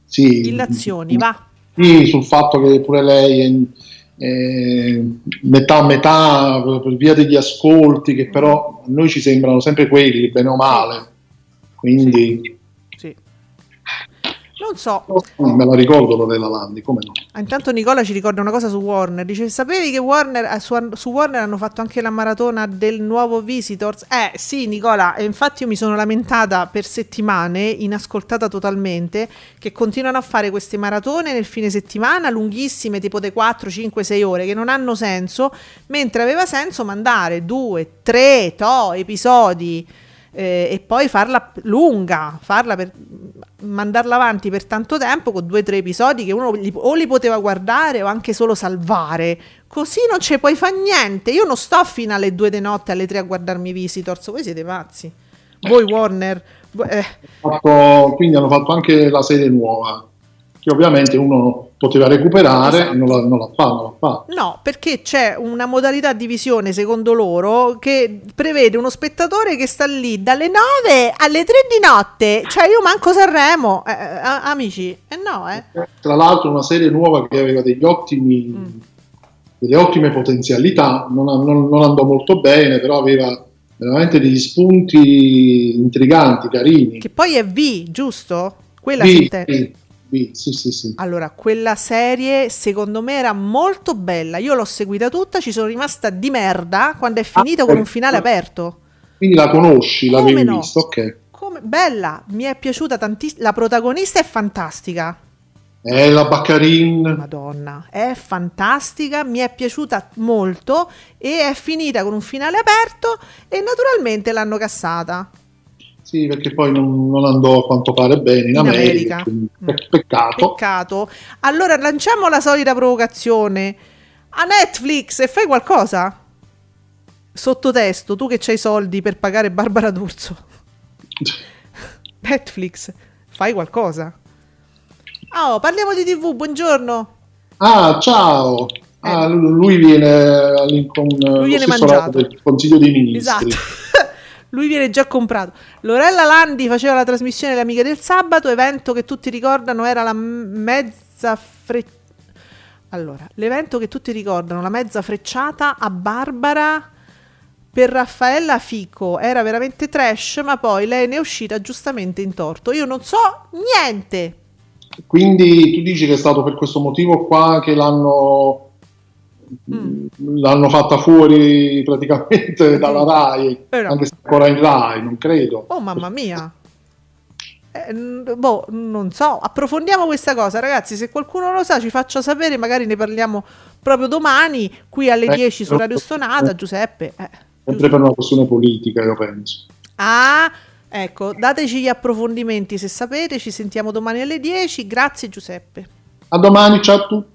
Sì, Illazioni, va. Sì, sul fatto che pure lei è, è metà a metà per, per via degli ascolti, che però a noi ci sembrano sempre quelli, bene o male. Quindi, Sì. Non so. Oh, me la ricordo Lorella Landi, come no? Ah, Intanto Nicola ci ricorda una cosa su Warner. Dice: Sapevi che Warner, eh, su, su Warner hanno fatto anche la maratona del nuovo Visitors? Eh sì, Nicola. E infatti io mi sono lamentata per settimane, inascoltata totalmente, che continuano a fare queste maratone nel fine settimana lunghissime, tipo dei 4, 5, 6 ore, che non hanno senso, mentre aveva senso mandare due, tre, to, episodi eh, e poi farla lunga, farla per mandarla avanti per tanto tempo con due o tre episodi che uno li, o li poteva guardare o anche solo salvare. Così non ci puoi fare niente. Io non sto fino alle due di notte, alle tre a guardarmi Visitors. Voi siete pazzi. Voi Warner. eh, quindi hanno fatto anche la serie nuova, che ovviamente uno poteva recuperare Esatto. non l'ha, non l'ha fatto, non l'ha fatto. No, perché c'è una modalità di visione, secondo loro, che prevede uno spettatore che sta lì dalle 9 alle 3 di notte. Cioè, io manco Sanremo, eh, eh, amici. Eh no, eh. Tra l'altro una serie nuova che aveva degli ottimi, Mm. delle ottime potenzialità, non, non- non andò molto bene, però aveva veramente degli spunti intriganti, carini. Che poi è V, giusto? Quella Sì, si intende. sì, sì, sì. Allora, quella serie secondo me era molto bella. Io l'ho seguita tutta, ci sono rimasta di merda quando è finita Ah, con un finale aperto. Quindi la conosci, Come l'avevi no? vista, ok. Come bella, mi è piaciuta tantissimo. La protagonista è fantastica. È la Baccarin, Madonna, è fantastica, mi è piaciuta molto e è finita con un finale aperto e naturalmente l'hanno cassata. Sì, perché poi non, non andò a quanto pare bene in, In America. America. Mm. pe- Peccato. Peccato. Allora lanciamo la solita provocazione a Netflix e fai qualcosa. Sottotesto, tu che c'hai i soldi per pagare Barbara D'Urso. [LAUGHS] Netflix, fai qualcosa. Oh, parliamo di TV, buongiorno. Ah, ciao! Ah, lu- lui viene Eh. Lui viene mangiato. del Consiglio dei Ministri. Esatto. [LAUGHS] Lui viene già comprato. Lorella Landi faceva la trasmissione Le Amiche del Sabato, evento che tutti ricordano era la mezza frecciata. Allora, l'evento che tutti ricordano, la mezza frecciata a Barbara per Raffaella Fico era veramente trash, ma poi lei ne è uscita giustamente in torto. Io non so niente. Quindi tu dici che è stato per questo motivo qua che l'hanno, Mm. l'hanno fatta fuori praticamente dalla RAI, Però- anche se ancora in RAI, non credo. Oh mamma mia. Eh, boh, non so, approfondiamo questa cosa, ragazzi. Se qualcuno lo sa, ci faccia sapere. Magari ne parliamo proprio domani qui alle Eh, 10 su però- Radio Stonata. Giuseppe, eh, Sempre per una questione politica, io penso. ah, ecco, dateci gli approfondimenti se sapete. Ci sentiamo domani alle 10. Grazie, Giuseppe. A domani, ciao a tutti.